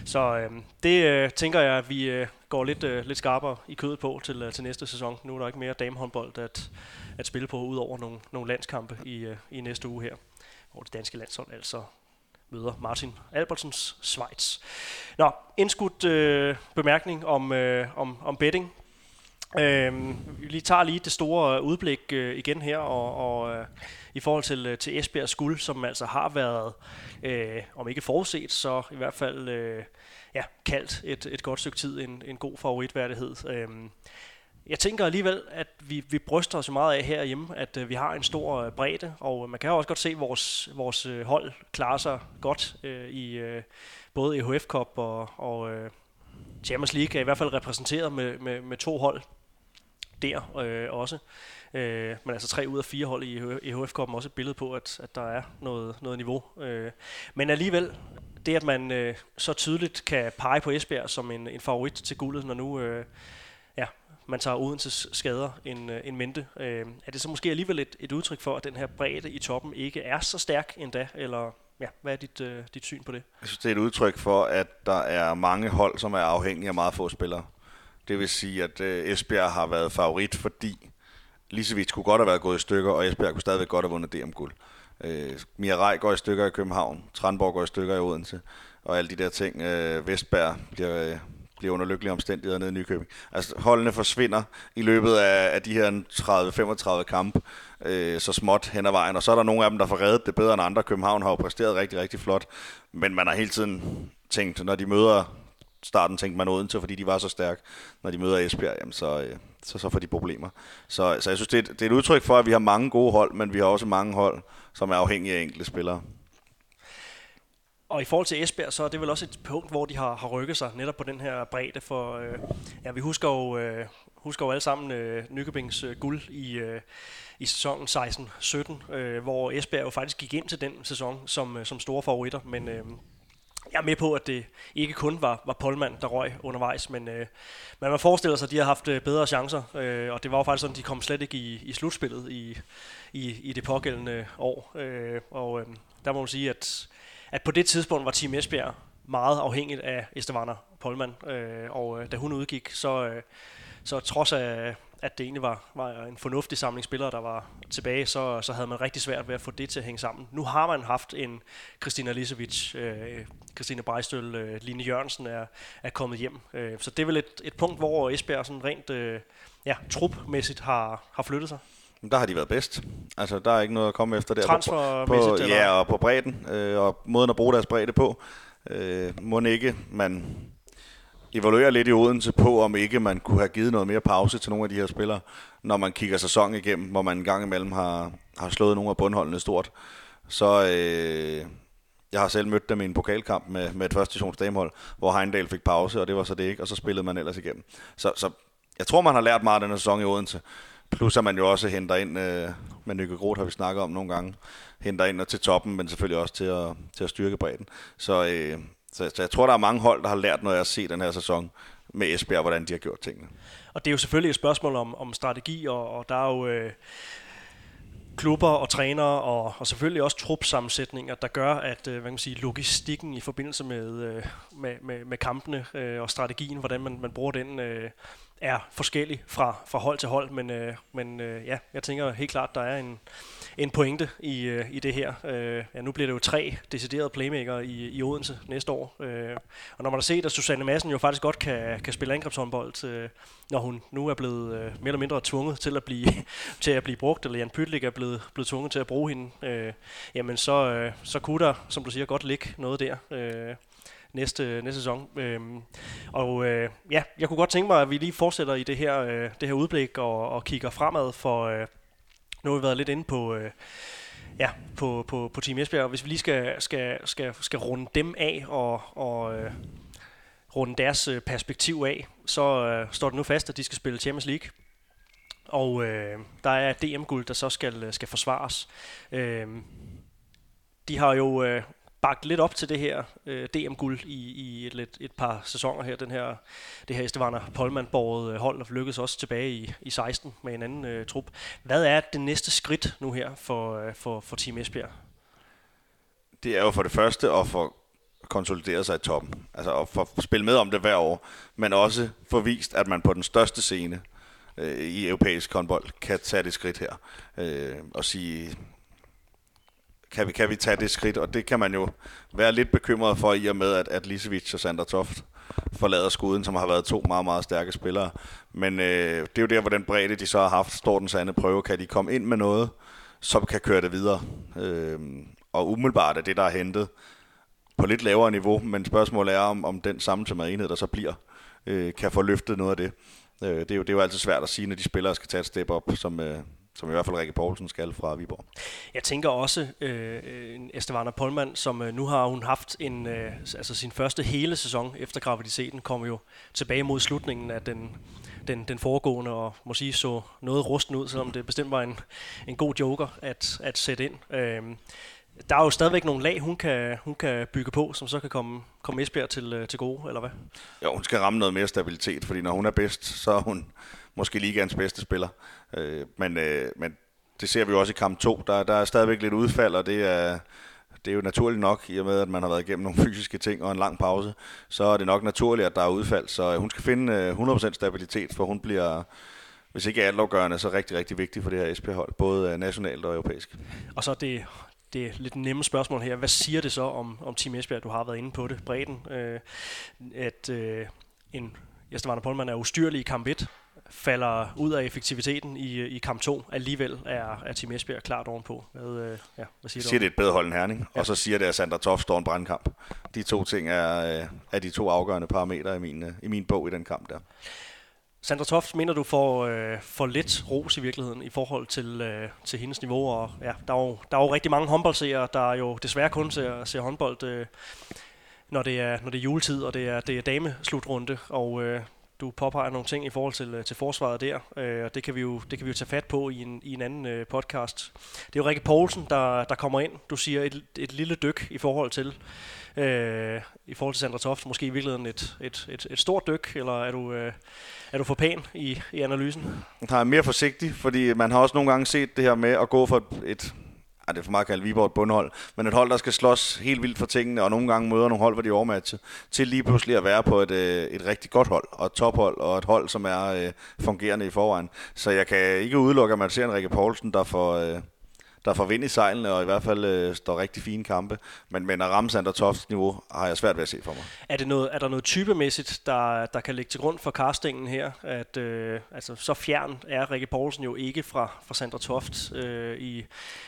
Så øh, det øh, tænker jeg, at vi øh, går lidt, øh, lidt skarpere i kødet på til, øh, til næste sæson. Nu er der ikke mere damehåndbold at, at spille på, ud over nogle, nogle landskampe i, øh, i næste uge her, hvor det danske landshold altså møder Martin Albertsens Schweiz. Nå, indskudt øh, bemærkning om, øh, om, om betting. Øh, vi lige tager lige det store øh, udblik øh, igen her, og, og øh, i forhold til, øh, til Esbjergs skuld, som altså har været, øh, om ikke forudset, så i hvert fald øh, ja, kaldt et, et godt stykke tid en, en god favoritværdighed. Øhm, jeg tænker alligevel, at vi, vi bryster os meget af herhjemme, at øh, vi har en stor øh, bredde, og man kan jo også godt se, at vores, vores øh, hold klarer sig godt øh, i øh, både EHF Cup og, og øh, Champions League er i hvert fald repræsenteret med, med, med to hold der øh, også. Øh, men altså tre ud af fire hold i EHF koppen også et billede på, at, at der er noget, noget niveau. Øh, men alligevel, det at man øh, så tydeligt kan pege på Esbjerg som en, en favorit til guldet, når nu øh, ja, man tager Odenses skader en, øh, en mente. Øh, er det så måske alligevel et, et udtryk for, at den her bredde i toppen ikke er så stærk endda, eller ja, hvad er dit, øh, dit syn på det? Jeg synes, det er et udtryk for, at der er mange hold, som er afhængige af meget få spillere. Det vil sige, at øh, Esbjerg har været favorit, fordi Lisevic kunne godt have været gået i stykker, og Esbjerg kunne stadigvæk godt have vundet DM-guld. Øh, Mirai går i stykker i København, Tranborg går i stykker i Odense, og alle de der ting. Øh, Vestberg bliver, øh, bliver under lykkelige omstændigheder nede i Nykøbing. Altså holdene forsvinder i løbet af, af de her 30-35 kampe øh, så småt hen ad vejen, og så er der nogle af dem, der får reddet det bedre end andre. København har jo præsteret rigtig, rigtig flot, men man har hele tiden tænkt, når de møder starten tænkte man Odense, fordi de var så stærke. Når de møder Esbjerg, jamen så, øh, så, så får de problemer. Så, så jeg synes, det er, et, det er et udtryk for, at vi har mange gode hold, men vi har også mange hold, som er afhængige af enkelte spillere. Og i forhold til Esbjerg, så er det vel også et punkt, hvor de har, har rykket sig netop på den her bredde, for øh, ja, vi husker jo, øh, husker jo alle sammen øh, Nykøbings øh, guld i, øh, i sæsonen 16-17, øh, hvor Esbjerg jo faktisk gik ind til den sæson som, øh, som store favoritter, men øh, jeg er med på, at det ikke kun var, var Polman, der røg undervejs, men øh, man må forestille sig, at de har haft øh, bedre chancer, øh, og det var jo faktisk sådan, at de kom slet ikke i, i slutspillet i, i, i det pågældende år. Øh, og øh, der må man sige, at, at på det tidspunkt var Team Esbjerg meget afhængigt af Estevana Polman, øh, og øh, da hun udgik, så, øh, så trods af at det egentlig var, var en fornuftig samling spillere, der var tilbage, så, så havde man rigtig svært ved at få det til at hænge sammen. Nu har man haft en Christina Lisevic, øh, Christine Brejstøl, øh, Line Jørgensen er, er kommet hjem. Øh, så det er vel et, et punkt, hvor Esbjerg sådan rent øh, ja, trupmæssigt har, har flyttet sig. Der har de været bedst. Altså, der er ikke noget at komme efter der. Transfermæssigt? På, ja, og på bredden, øh, og måden at bruge deres bredde på. Øh, må ikke man evaluere lidt i Odense på, om ikke man kunne have givet noget mere pause til nogle af de her spillere, når man kigger sæsonen igennem, hvor man en gang imellem har, har slået nogle af bundholdene stort. Så øh, jeg har selv mødt dem i en pokalkamp med, med et første divisions damehold, hvor Heindal fik pause, og det var så det ikke, og så spillede man ellers igennem. Så, så jeg tror, man har lært meget af den sæson i Odense. Plus at man jo også henter ind, øh, med Nykke Groth har vi snakket om nogle gange, henter ind og til toppen, men selvfølgelig også til at, til at styrke bredden. Så øh, så, så jeg tror, der er mange hold, der har lært noget af at se den her sæson med Esbjerg, hvordan de har gjort tingene. Og det er jo selvfølgelig et spørgsmål om, om strategi, og, og der er jo øh, klubber og trænere, og, og selvfølgelig også trupsammensætninger, der gør, at øh, hvad kan man sige, logistikken i forbindelse med, øh, med, med, med kampene øh, og strategien, hvordan man, man bruger den, øh, er forskellig fra, fra hold til hold, men, øh, men øh, ja, jeg tænker helt klart, der er en, en pointe i, øh, i det her. Øh, ja, nu bliver det jo tre deciderede playmaker i, i Odense næste år, øh, og når man har set, at Susanne Madsen jo faktisk godt kan, kan spille angrebshåndbold, øh, når hun nu er blevet øh, mere eller mindre tvunget til at blive, til at blive brugt, eller Jan Pytlik er blevet, blevet tvunget til at bruge hende, øh, jamen så, øh, så kunne der, som du siger, godt ligge noget der. Øh, næste, næste sæson. Øhm, og øh, ja, jeg kunne godt tænke mig, at vi lige fortsætter i det her, øh, det her udblik og, og kigger fremad, for øh, nu har vi været lidt inde på... Øh, ja, på, på, på Team Esbjerg. og Hvis vi lige skal, skal, skal, skal runde dem af og, og øh, runde deres øh, perspektiv af, så øh, står det nu fast, at de skal spille Champions League. Og øh, der er DM-guld, der så skal, øh, skal forsvares. Øh, de har jo øh, bagt lidt op til det her øh, DM-guld i, i et, lidt, et par sæsoner her. Den her det her Estevana polman borget øh, hold, der lykkedes også tilbage i, i 16 med en anden øh, trup. Hvad er det næste skridt nu her for, øh, for, for Team Esbjerg? Det er jo for det første at få konsolideret sig i toppen. Altså at få spille med om det hver år, men også få vist, at man på den største scene øh, i europæisk håndbold kan tage det skridt her. Øh, og sige, kan vi, kan vi tage det skridt? Og det kan man jo være lidt bekymret for i og med, at, at Lisevic og Sander Toft forlader skuden, som har været to meget, meget stærke spillere. Men øh, det er jo der, hvor den bredde, de så har haft, står den sande prøve. Kan de komme ind med noget, som kan køre det videre? Øh, og umiddelbart er det, der er hentet på lidt lavere niveau, men spørgsmålet er, om, om den sammentømrede enhed, der så bliver, øh, kan få løftet noget af det. Øh, det, er jo, det er jo altid svært at sige, når de spillere skal tage et step op, som, øh, som i hvert fald Rikke Poulsen skal fra Viborg. Jeg tænker også, øh, Estevana Polman, som øh, nu har hun haft en, øh, altså sin første hele sæson efter graviditeten, kommer jo tilbage mod slutningen af den, den, den foregående, og må sige så noget rusten ud, selvom det bestemt var en, en god joker at, at sætte ind. Øh, der er jo stadigvæk nogle lag, hun kan, hun kan bygge på, som så kan komme, komme Esbjerg til, øh, til gode, eller hvad? Jo, hun skal ramme noget mere stabilitet, fordi når hun er bedst, så er hun måske ligaens bedste spiller. Øh, men, øh, men det ser vi jo også i kamp 2. Der, der er stadigvæk lidt udfald, og det er, det er jo naturligt nok, i og med at man har været igennem nogle fysiske ting og en lang pause, så er det nok naturligt, at der er udfald. Så øh, hun skal finde øh, 100% stabilitet, for hun bliver, hvis ikke altafgørende, så rigtig, rigtig vigtig for det her SP-hold, både øh, nationalt og europæisk. Og så det det lidt nemme spørgsmål her. Hvad siger det så om, om Team Esbjerg? Du har været inde på det, bredden. Øh, at øh, en Jesper Polman er ustyrlig i kamp 1, falder ud af effektiviteten i, i kamp 2. Alligevel er, er Team Esbjerg klart ovenpå. Hvad, øh, ja, hvad siger, siger det et bedre hold end Herning, ja. og så siger det, at Sandra Toff står en brandkamp. De to ting er, øh, er de to afgørende parametre i min, øh, i min bog i den kamp der. Sandra Toft, mener du får, øh, for lidt ros i virkeligheden i forhold til, øh, til hendes niveau? Og, ja, der, er jo, der er jo rigtig mange håndboldseere, der jo desværre kun ser, ser håndbold, øh, når, det er, når det er juletid, og det er, det er dameslutrunde. Og øh, du påpeger nogle ting i forhold til, øh, til forsvaret der, øh, og det kan, vi jo, det kan vi jo tage fat på i en, i en anden øh, podcast. Det er jo Rikke Poulsen, der, der kommer ind. Du siger et, et lille dyk i forhold til øh, i forhold til Sandra Toft, måske i virkeligheden et, et, et, et stort dyk, eller er du, øh, er du for pæn i, i analysen? Jeg er mere forsigtig, fordi man har også nogle gange set det her med at gå for et, et ej, det er for meget at kalde Viborg et bundhold, men et hold, der skal slås helt vildt for tingene, og nogle gange møder nogle hold, hvor de er overmatchet, til lige pludselig at være på et, øh, et rigtig godt hold, og et tophold, og et hold, som er øh, fungerende i forvejen. Så jeg kan ikke udelukke, at man ser en Rikke Poulsen, der får, øh, der får vind i sejlene, og i hvert fald øh, står rigtig fine kampe. Men, men at ramme Sander Tofts niveau har jeg svært ved at se for mig. Er, det noget, er der noget typemæssigt, der, der kan ligge til grund for castingen her? At, øh, altså, så fjern er Rikke Poulsen jo ikke fra, fra Sandra Toft øh, i,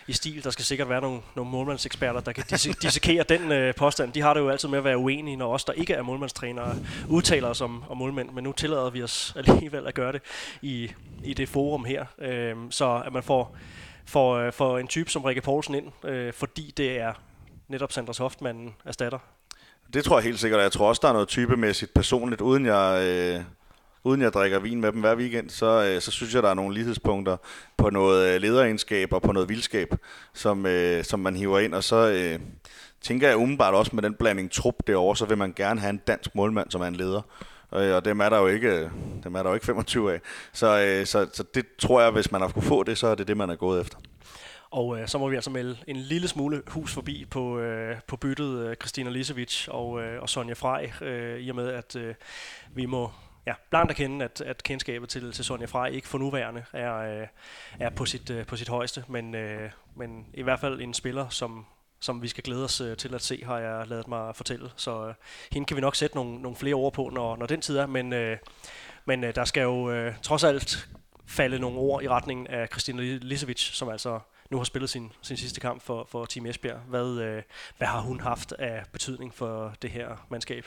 i stil. Der skal sikkert være nogle, nogle målmandseksperter, der kan dissekere den øh, påstand. De har det jo altid med at være uenige, når os, der ikke er målmandstrænere, udtaler os om, om målmænd. Men nu tillader vi os alligevel at gøre det i, i det forum her. Øh, så at man får for, øh, for en type som Rikke Poulsen ind, øh, fordi det er netop Sanders Hoffmann erstatter? Det tror jeg helt sikkert, jeg tror også, der er noget typemæssigt personligt, uden jeg... Øh uden jeg drikker vin med dem hver weekend, så, øh, så synes jeg, der er nogle lighedspunkter på noget øh, lederegenskab og på noget vildskab, som, øh, som man hiver ind. Og så øh, tænker jeg umiddelbart også med den blanding trup derovre, så vil man gerne have en dansk målmand, som er en leder. Øh, og dem er der jo ikke, øh, dem er der jo ikke 25 af. Så, øh, så, så det tror jeg, hvis man har kunne få det, så er det det, man er gået efter. Og øh, så må vi altså melde en lille smule hus forbi på, øh, på byttet øh, Christina Lisevic og, øh, og Sonja Frey, øh, i og med at øh, vi må ja, blankt erkende, at, at kendskabet til, til Sonja Frey ikke for nuværende er, øh, er på, sit, øh, på sit højeste, men, øh, men i hvert fald en spiller, som, som vi skal glæde os øh, til at se, har jeg lavet mig fortælle. Så øh, hende kan vi nok sætte nogle, nogle flere ord på, når, når den tid er. Men, øh, men øh, der skal jo øh, trods alt falde nogle ord i retningen af Christina Lisevic, som altså nu har spillet sin, sin sidste kamp for, for Team Esbjerg. Hvad, øh, hvad har hun haft af betydning for det her mandskab?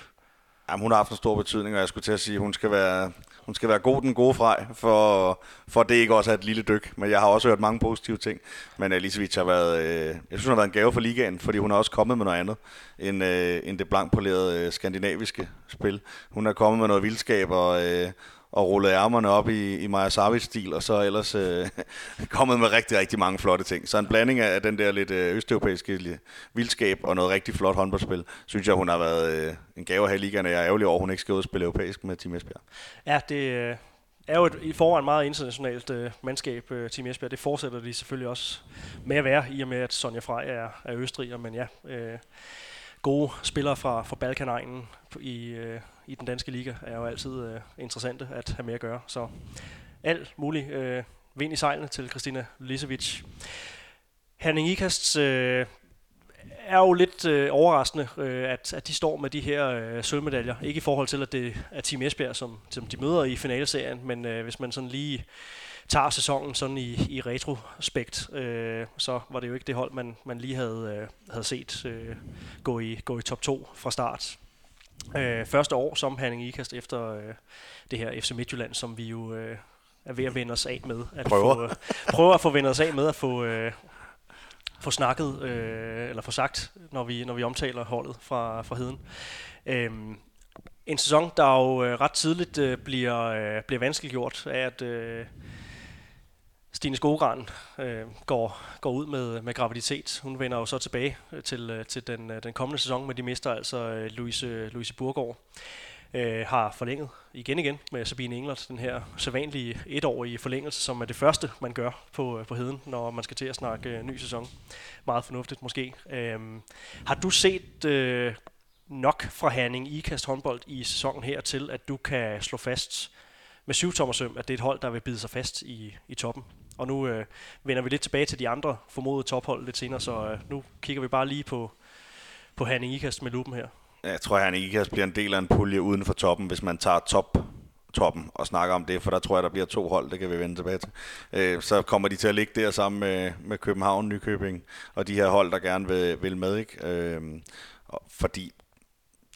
Jamen, hun har haft en stor betydning, og jeg skulle til at sige, at hun skal være, hun skal være god den gode frej, for, for det ikke også er et lille dyk. Men jeg har også hørt mange positive ting. Men Elisabeth har været, øh, jeg synes, hun har været en gave for ligaen, fordi hun har også kommet med noget andet end, øh, end det blankpolerede øh, skandinaviske spil. Hun er kommet med noget vildskab og, øh, og rullet ærmerne op i, i Maja Savic-stil, og så ellers øh, kommet med rigtig, rigtig mange flotte ting. Så en blanding af den der lidt øh, østeuropæiske vildskab og noget rigtig flot håndboldspil, synes jeg, hun har været øh, en gave her i ligaen, og jeg er ærgerlig over, at hun ikke skal ud og spille europæisk med Team Esbjerg. Ja, det øh, er jo et, i forvejen meget internationalt øh, mandskab, øh, Team Esbjerg. Det fortsætter de selvfølgelig også med at være, i og med, at Sonja Frey er, er østriger, men ja... Øh, gode spillere fra, fra Balkanegnen i, øh, i den danske liga er jo altid øh, interessante at have med at gøre. Så alt muligt øh, vind i sejlene til Christina Lisevic. Henning Ikasts øh, er jo lidt øh, overraskende, øh, at, at de står med de her øh, sølvmedaljer. Ikke i forhold til, at det er Team Esbjerg, som, som de møder i finaleserien, men øh, hvis man sådan lige tager sæsonen sådan i, i retrospekt, øh, så var det jo ikke det hold, man, man lige havde, øh, havde set øh, gå, i, gå i top 2 fra start. Øh, første år som Herning Ikast efter øh, det her FC Midtjylland, som vi jo øh, er ved at vende os af med. At prøver. Få, øh, prøver at få vendt os af med at få, øh, få snakket, øh, eller få sagt, når vi, når vi omtaler holdet fra, fra Heden. Øh, en sæson, der jo øh, ret tidligt øh, bliver, øh, bliver vanskeliggjort af, at øh, Stine Skogran øh, går, går ud med, med graviditet. Hun vender jo så tilbage øh, til, øh, til den, øh, den kommende sæson, men de mister altså øh, Louise, Louise Burgård. Øh, har forlænget igen igen med Sabine Englert, den her sædvanlige etårige forlængelse, som er det første, man gør på, på heden, når man skal til at snakke øh, ny sæson. Meget fornuftigt måske. Øh, har du set øh, nok fra Herning i Kast håndbold i sæsonen her til, at du kan slå fast med syv søm, at det er et hold, der vil bide sig fast i, i toppen? Og nu øh, vender vi lidt tilbage til de andre formodede tophold lidt senere, så øh, nu kigger vi bare lige på, på Herning Ikast med lupen her. Jeg tror, at Herning Ikast bliver en del af en pulje uden for toppen, hvis man tager top toppen og snakker om det, for der tror jeg, der bliver to hold, det kan vi vende tilbage til. Øh, så kommer de til at ligge der sammen med, med København, Nykøbing og de her hold, der gerne vil, vil med. Ikke? Øh, fordi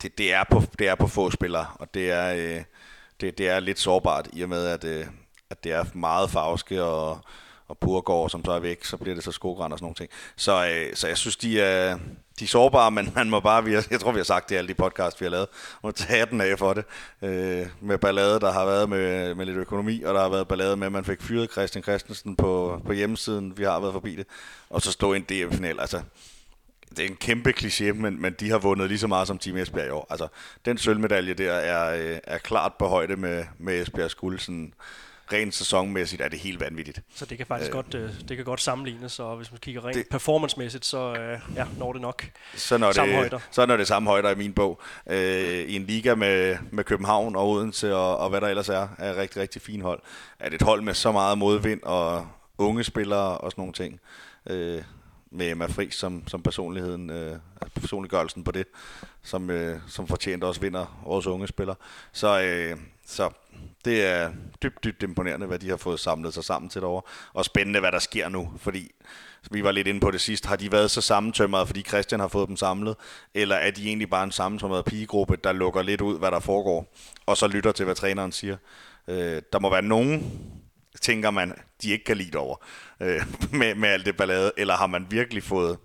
det, det, er på, det er på få spillere, og det er, øh, det, det er lidt sårbart i og med, at, øh, at det er meget farveske og, og Purgård, som så er væk, så bliver det så Skogrand og sådan nogle ting. Så, øh, så jeg synes, de er, de er sårbare, men man må bare, vi har, jeg tror, vi har sagt det i alle de podcast, vi har lavet, må tage den af for det. Øh, med ballade, der har været med, med lidt økonomi, og der har været ballade med, at man fik fyret Christian Christensen på, på hjemmesiden, vi har været forbi det, og så stå i en DM-final. Altså, det er en kæmpe kliché, men, men de har vundet lige så meget som Team Esbjerg i år. Altså, den sølvmedalje der er, øh, er klart på højde med, med Esbjergs guld. Sådan, rent sæsonmæssigt er det helt vanvittigt. Så det kan faktisk øh, godt, øh, det kan godt sammenlignes, og hvis man kigger rent det, performancemæssigt, så øh, ja, når det nok så når samme det, højder. Så når det samme højder i min bog. Øh, I en liga med, med København og Odense og, og hvad der ellers er, er rigtig, rigtig fin hold. Er det et hold med så meget modvind og unge spillere og sådan nogle ting. Øh, med Emma Friis som, som personligheden, øh, personliggørelsen på det, som, øh, som fortjent også vinder årets unge spiller. Så, øh, så det er dybt, dybt imponerende, hvad de har fået samlet sig sammen til derovre. Og spændende, hvad der sker nu, fordi vi var lidt inde på det sidst. Har de været så sammentømrede, fordi Christian har fået dem samlet? Eller er de egentlig bare en sammentømret pigegruppe, der lukker lidt ud, hvad der foregår, og så lytter til, hvad træneren siger? Øh, der må være nogen, tænker man, de ikke kan lide over øh, med, med alt det ballade, eller har man virkelig fået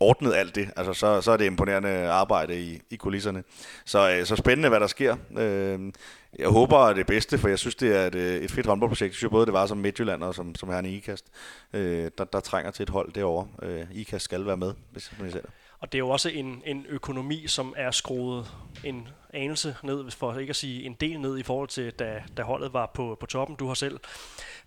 ordnet alt det, altså så, så er det imponerende arbejde i, i kulisserne. Så, øh, så spændende, hvad der sker. Øh, jeg håber det bedste, for jeg synes, det er et, øh, et fedt håndboldprojekt. Jeg synes både, det var som Midtjylland og som, som herren i IKAST, øh, der, der trænger til et hold derovre. Øh, IKAST skal være med, hvis man ser det. Og det er jo også en, en økonomi, som er skruet en anelse ned, for ikke at sige en del ned i forhold til, da, da holdet var på, på toppen. Du har selv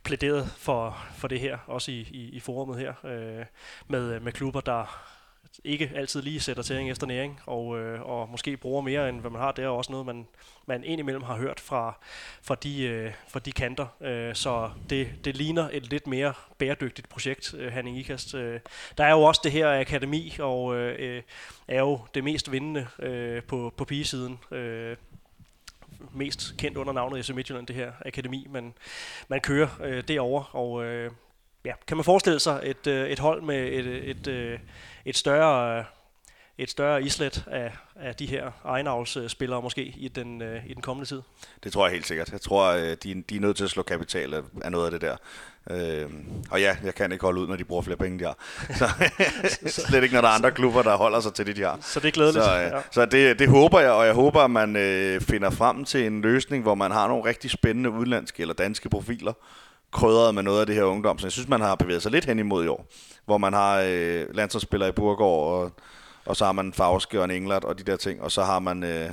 plæderet for, for det her, også i, i, i forumet her, øh, med, med klubber, der ikke altid lige sætter tæring efter næring, og, øh, og måske bruger mere, end hvad man har. Det er også noget, man, man indimellem har hørt fra, fra, de, øh, fra de kanter. Øh, så det, det ligner et lidt mere bæredygtigt projekt, øh, Hanning Ikast. Øh, der er jo også det her akademi, og øh, øh, er jo det mest vindende øh, på, på pigesiden. Øh, mest kendt under navnet SM Midtjylland, det her akademi, man, man kører øh, derover og øh, ja, kan man forestille sig et, øh, et hold med et, et, et, øh, et større et større islet af, af de her egenavlsspillere måske i den, øh, i den kommende tid? Det tror jeg helt sikkert. Jeg tror, de, de er nødt til at slå kapital af noget af det der. Øh, og ja, jeg kan ikke holde ud, når de bruger flere penge, de har. Så, slet ikke, når der er andre klubber, der holder sig til det, de har. Så det er glædeligt. Så, øh, ja. så det, det håber jeg, og jeg håber, at man øh, finder frem til en løsning, hvor man har nogle rigtig spændende udenlandske eller danske profiler, krydret med noget af det her ungdom. Så jeg synes, man har bevæget sig lidt hen imod i år, hvor man har øh, landsholdsspillere i Burgård, og, og så har man Fauske og en Englert og de der ting, og så har man øh,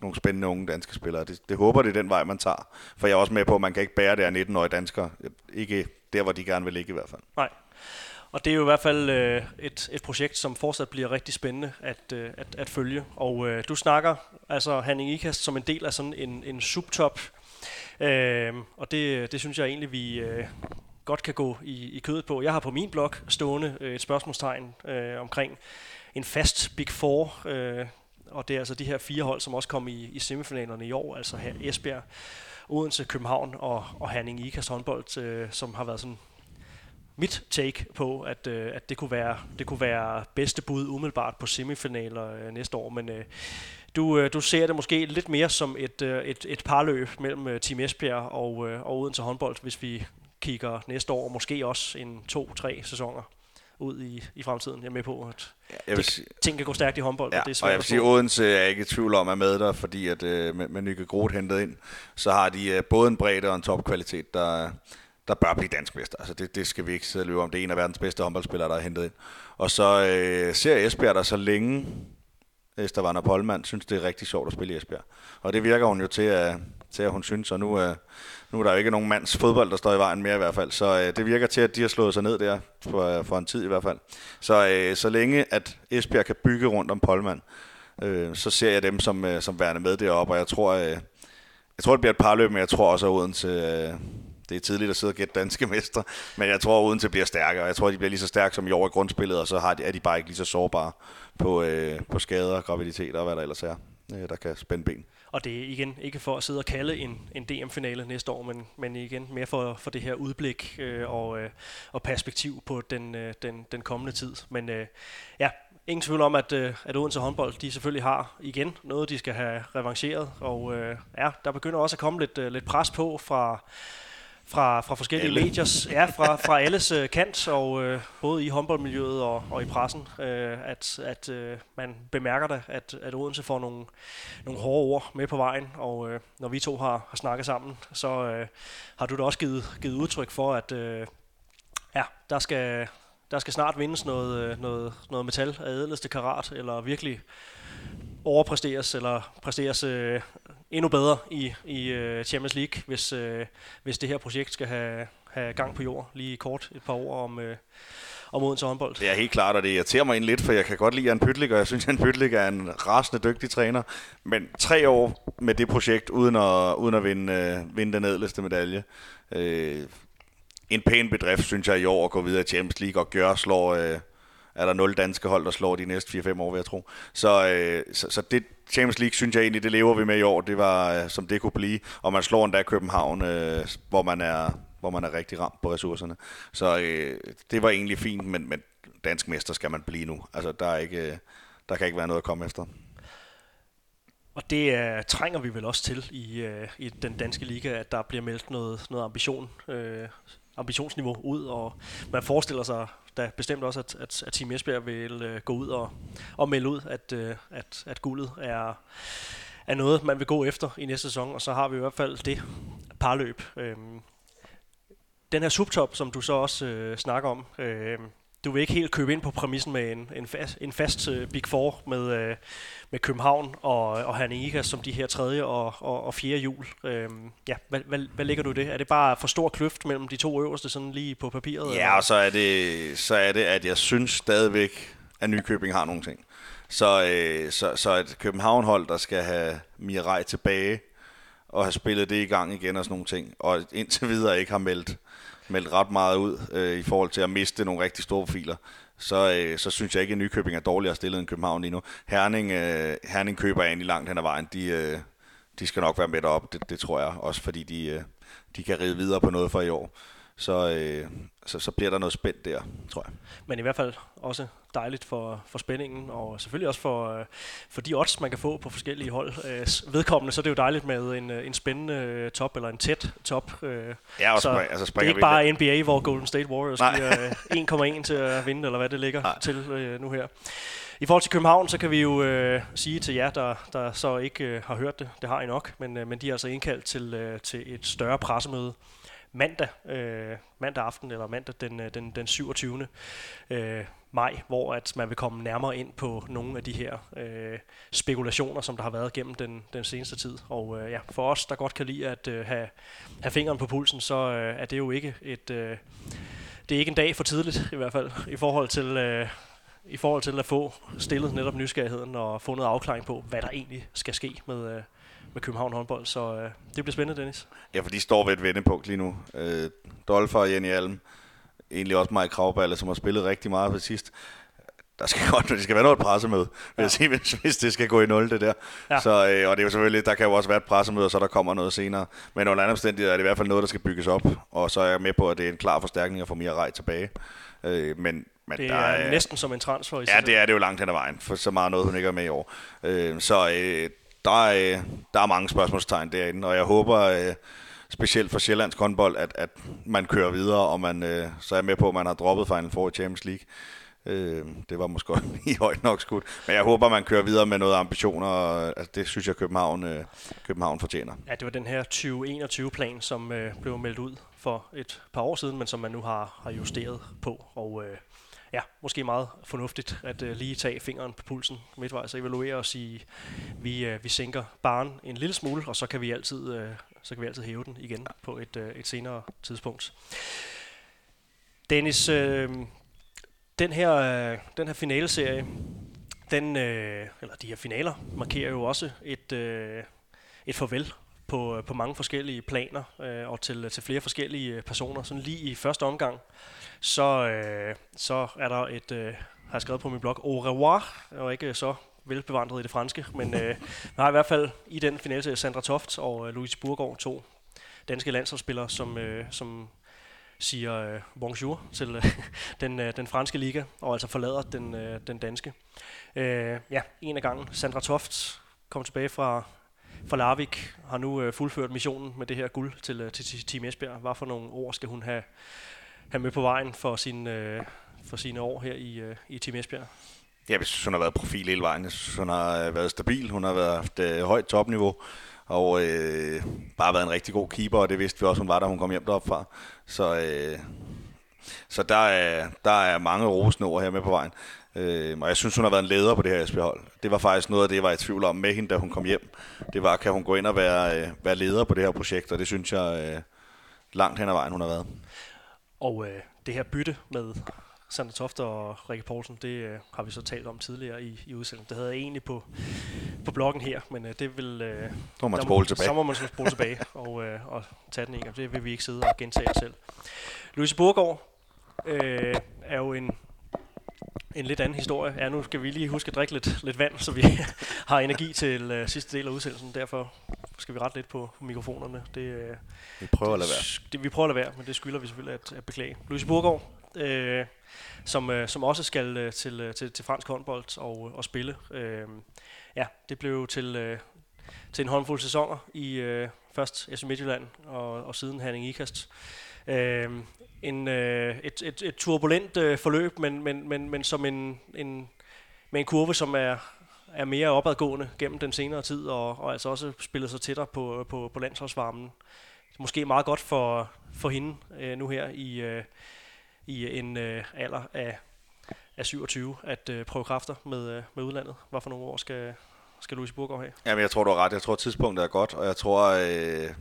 nogle spændende unge danske spillere. Det, det håber, det er den vej, man tager. For jeg er også med på, at man kan ikke bære det af 19-årige danskere. Ikke der, hvor de gerne vil ligge i hvert fald. Nej. Og det er jo i hvert fald øh, et, et projekt, som fortsat bliver rigtig spændende at, øh, at, at følge. Og øh, du snakker altså Hanning Ikast som en del af sådan en, en subtop. Øh, og det, det synes jeg egentlig, vi, øh, godt kan gå i, i kødet på. Jeg har på min blog stående øh, et spørgsmålstegn øh, omkring en fast Big Four, øh, og det er altså de her fire hold, som også kom i, i semifinalerne i år, altså her Esbjerg, Odense, København og, og Herning Ikas håndbold, øh, som har været sådan mit take på, at, øh, at det, kunne være, det kunne være bedste bud umiddelbart på semifinaler øh, næste år, men øh, du, øh, du ser det måske lidt mere som et, øh, et, et parløb mellem øh, Team Esbjerg og, og Odense håndbold, hvis vi kigger næste år, og måske også en to-tre sæsoner ud i, i fremtiden. Jeg er med på, at jeg vil sige, ting kan gå stærkt i håndbold, ja, og det er svært og jeg vil sige, Odense er ikke i tvivl om at med der, fordi at øh, med, med Nykke Groth hentet ind, så har de øh, både en bredde og en topkvalitet, der, der bør blive dansk mester. Altså det, det skal vi ikke sidde løbe om. Det er en af verdens bedste håndboldspillere, der er hentet ind. Og så øh, ser Esbjerg der så længe Estavana Polman synes, det er rigtig sjovt at spille i Esbjerg. Og det virker hun jo til, at, til at hun synes, og nu, øh, nu er der jo ikke nogen mands fodbold, der står i vejen mere i hvert fald. Så øh, det virker til, at de har slået sig ned der for, øh, for en tid i hvert fald. Så, øh, så længe at Esbjerg kan bygge rundt om Polman, øh, så ser jeg dem som, øh, som værende med deroppe, og jeg tror, øh, jeg tror, det bliver et parløb, men jeg tror også, at Odense, øh, det er tidligt at sidde og gætte danske mestre, men jeg tror, at Odense bliver stærkere. Jeg tror, de bliver lige så stærke som i år i grundspillet, og så har de, er de bare ikke lige så sårbare på, øh, på skader, graviditeter og hvad der ellers er, øh, der kan spænde ben. Og det er igen ikke for at sidde og kalde en, en DM-finale næste år, men, men igen mere for, for det her udblik øh, og, øh, og perspektiv på den, øh, den, den kommende tid. Men øh, ja, ingen tvivl om, at, øh, at Odense håndbold, de selvfølgelig har igen noget, de skal have revancheret. Og øh, ja, der begynder også at komme lidt, øh, lidt pres på fra fra, fra forskellige Alle. mediers, ja, fra, fra alles øh, kant, og øh, både i håndboldmiljøet og, og i pressen, øh, at, at øh, man bemærker det, at, at Odense får nogle, nogle hårde ord med på vejen, og øh, når vi to har, har snakket sammen, så øh, har du da også givet, givet udtryk for, at øh, ja, der skal, der skal snart vindes noget, øh, noget, noget metal af ædeleste karat, eller virkelig overpræsteres, eller præsteres øh, endnu bedre i, i øh, Champions League, hvis, øh, hvis det her projekt skal have, have gang på jord lige kort et par år om, uh, om Odense håndbold. Det er helt klart, og det irriterer mig ind lidt, for jeg kan godt lide Jan Pytlik, og jeg synes, Jan Pytlik er en rasende dygtig træner. Men tre år med det projekt, uden at, uden at vinde, uh, vinde den ædleste medalje. Øh, en pæn bedrift, synes jeg, i år at gå videre i Champions League, og gøre slår... Øh, er der nul danske hold, der slår de næste 4-5 år, vil jeg tro. Så, øh, så, så det Champions League, synes jeg egentlig, det lever vi med i år. Det var, øh, som det kunne blive. Og man slår endda København, øh, hvor man er hvor man er rigtig ramt på ressourcerne. Så øh, det var egentlig fint, men, men dansk mester skal man blive nu. Altså, der, er ikke, øh, der kan ikke være noget at komme efter. Og det uh, trænger vi vel også til i, uh, i den danske liga, at der bliver meldt noget, noget ambition, uh, ambitionsniveau ud, og man forestiller sig da bestemt også, at, at, at Team Esbjerg vil øh, gå ud og, og melde ud, at, øh, at, at guldet er, er noget, man vil gå efter i næste sæson, og så har vi i hvert fald det parløb. Øh, den her subtop, som du så også øh, snakker om, øh, du vil ikke helt købe ind på præmissen med en, en fast, en fast uh, Big Four med, uh, med København og, og Herninga som de her tredje og, og, og fjerde jul. Uh, ja, hvad, hvad, hvad ligger du i det? Er det bare for stor kløft mellem de to øverste sådan lige på papiret? Ja, eller? og så er, det, så er det, at jeg synes stadigvæk, at Nykøbing har nogle ting. Så, øh, så, så et København-hold, der skal have Mirai tilbage og have spillet det i gang igen og sådan nogle ting, og indtil videre ikke har meldt meldt ret meget ud øh, i forhold til at miste nogle rigtig store profiler, så, øh, så synes jeg ikke, at Nykøbing er dårligere stillet end København lige nu. Herning, øh, Herning køber egentlig langt hen ad vejen. De, øh, de skal nok være med op, det, det tror jeg. Også fordi de, øh, de kan ride videre på noget for i år så, øh, så, så bliver der noget spændt der, tror jeg. Men i hvert fald også dejligt for, for spændingen, og selvfølgelig også for, øh, for de odds, man kan få på forskellige hold. Øh, vedkommende, så er det jo dejligt med en, øh, en spændende øh, top, eller en tæt top. Øh, ja, og så altså det er ikke bare NBA, hvor Golden State Warriors giver 1,1 til at vinde, eller hvad det ligger Nej. til øh, nu her. I forhold til København, så kan vi jo øh, sige til jer, der, der så ikke øh, har hørt det, det har I nok, men, øh, men de er altså indkaldt til, øh, til et større pressemøde mandag, øh, mandag aften, eller mandag den, øh, den, den 27. Øh, maj, hvor at man vil komme nærmere ind på nogle af de her øh, spekulationer, som der har været gennem den, den seneste tid. Og øh, ja, for os, der godt kan lide at øh, have, have fingeren på pulsen, så øh, er det jo ikke et... Øh, det er ikke en dag for tidligt, i hvert fald, i forhold til... Øh, i forhold til at få stillet netop nysgerrigheden og få noget afklaring på, hvad der egentlig skal ske med, øh, med København håndbold. Så øh, det bliver spændende, Dennis. Ja, for de står ved et vendepunkt lige nu. Øh, Dolfer og Jenny Alm, egentlig også Mike Kravballe, som har spillet rigtig meget på sidst. Der skal godt, det skal være noget pressemøde, vil ja. jeg sige, hvis, hvis, det skal gå i nul, det der. Ja. Så, øh, og det er jo selvfølgelig, der kan jo også være et pressemøde, og så der kommer noget senere. Men under andre omstændigheder er det i hvert fald noget, der skal bygges op. Og så er jeg med på, at det er en klar forstærkning at få mere rej tilbage. Øh, men men det er, der er næsten som en transfer i Ja, det er det jo langt hen ad vejen, for så meget noget, hun ikke er med i år. Øh, så øh, der, er, der er mange spørgsmålstegn derinde, og jeg håber øh, specielt for Sjællands håndbold, at, at man kører videre, og man øh, så er med på, at man har droppet Final Four i Champions League. Øh, det var måske i højt nok skudt. Men jeg håber, man kører videre med noget ambitioner. Og, altså, det synes jeg, København, øh, København fortjener. Ja, det var den her 2021-plan, som øh, blev meldt ud for et par år siden, men som man nu har, har justeret på. Og øh, ja, måske meget fornuftigt at øh, lige tage fingeren på pulsen midtvejs og evaluere og sige, vi, øh, vi sænker barn en lille smule, og så kan vi altid, øh, så kan vi altid hæve den igen på et, øh, et senere tidspunkt. Dennis, øh, den her, øh, den her finaleserie, den, øh, eller de her finaler, markerer jo også et, øh, et farvel på, øh, på mange forskellige planer øh, og til, til flere forskellige øh, personer. Sådan lige i første omgang, så, øh, så er der et, øh, har jeg skrevet på min blog, au revoir, og ikke så velbevandret i det franske, men øh, har i hvert fald i den finale Sandra Toft og øh, Louise Burgård, to danske landsholdsspillere, som, øh, som siger øh, bonjour til øh, den, øh, den franske liga, og altså forlader den, øh, den danske. Øh, ja, en af gangen. Sandra Toft kom tilbage fra, fra Larvik, har nu øh, fuldført missionen med det her guld til, øh, til, til Team Esbjerg. Hvad for nogle ord skal hun have, have med på vejen for, sin, øh, for sine år her i, øh, i Team Esbjerg? Ja, jeg synes, hun har været profil hele vejen. Jeg synes, hun har øh, været stabil. Hun har været haft øh, højt topniveau og øh, bare været en rigtig god keeper, og det vidste vi også, hun var, da hun kom hjem derop fra. Så, øh, så der, er, der er mange rosende ord her med på vejen. Øh, og jeg synes, hun har været en leder på det her Esbjerg-hold. Det var faktisk noget af det, jeg var i tvivl om med hende, da hun kom hjem. Det var, kan hun gå ind og være, øh, være leder på det her projekt, og det synes jeg øh, langt hen ad vejen, hun har været. Og øh, det her bytte med Sander Toft og Rikke Poulsen, det øh, har vi så talt om tidligere i, i udsendelsen. Det havde jeg egentlig på, på bloggen her, men øh, det vil... Øh, må man spole tilbage. Så må man spole tilbage og, øh, og tage den en gang. Det vil vi ikke sidde og gentage selv. Louise Burgaard øh, er jo en, en lidt anden historie. Ja, nu skal vi lige huske at drikke lidt, lidt vand, så vi har energi til øh, sidste del af udsendelsen. Derfor skal vi rette lidt på mikrofonerne. Det, øh, vi prøver at lade være. Det, vi prøver at lade være, men det skylder vi selvfølgelig at, at beklage. Louise Burgaard, øh, som, øh, som også skal øh, til, øh, til, til fransk håndbold og, og spille. Øh, ja, det blev til, øh, til en håndfuld sæsoner i øh, først FC Midtjylland og, og siden Herning Ikast. Øh, en, øh, et, et, et turbulent øh, forløb, men, men, men, men som en, en, med en kurve, som er, er mere opadgående gennem den senere tid, og, og altså også spillet sig tættere på, på, på landsholdsvarmen. Måske meget godt for, for hende øh, nu her i, øh, i en øh, alder af, af 27 at øh, prøve kræfter med, øh, med udlandet. Hvad for nogle år skal, skal Louise Burgaard have? Jamen, jeg tror, du har ret. Jeg tror, tidspunktet er godt, og jeg tror, øh,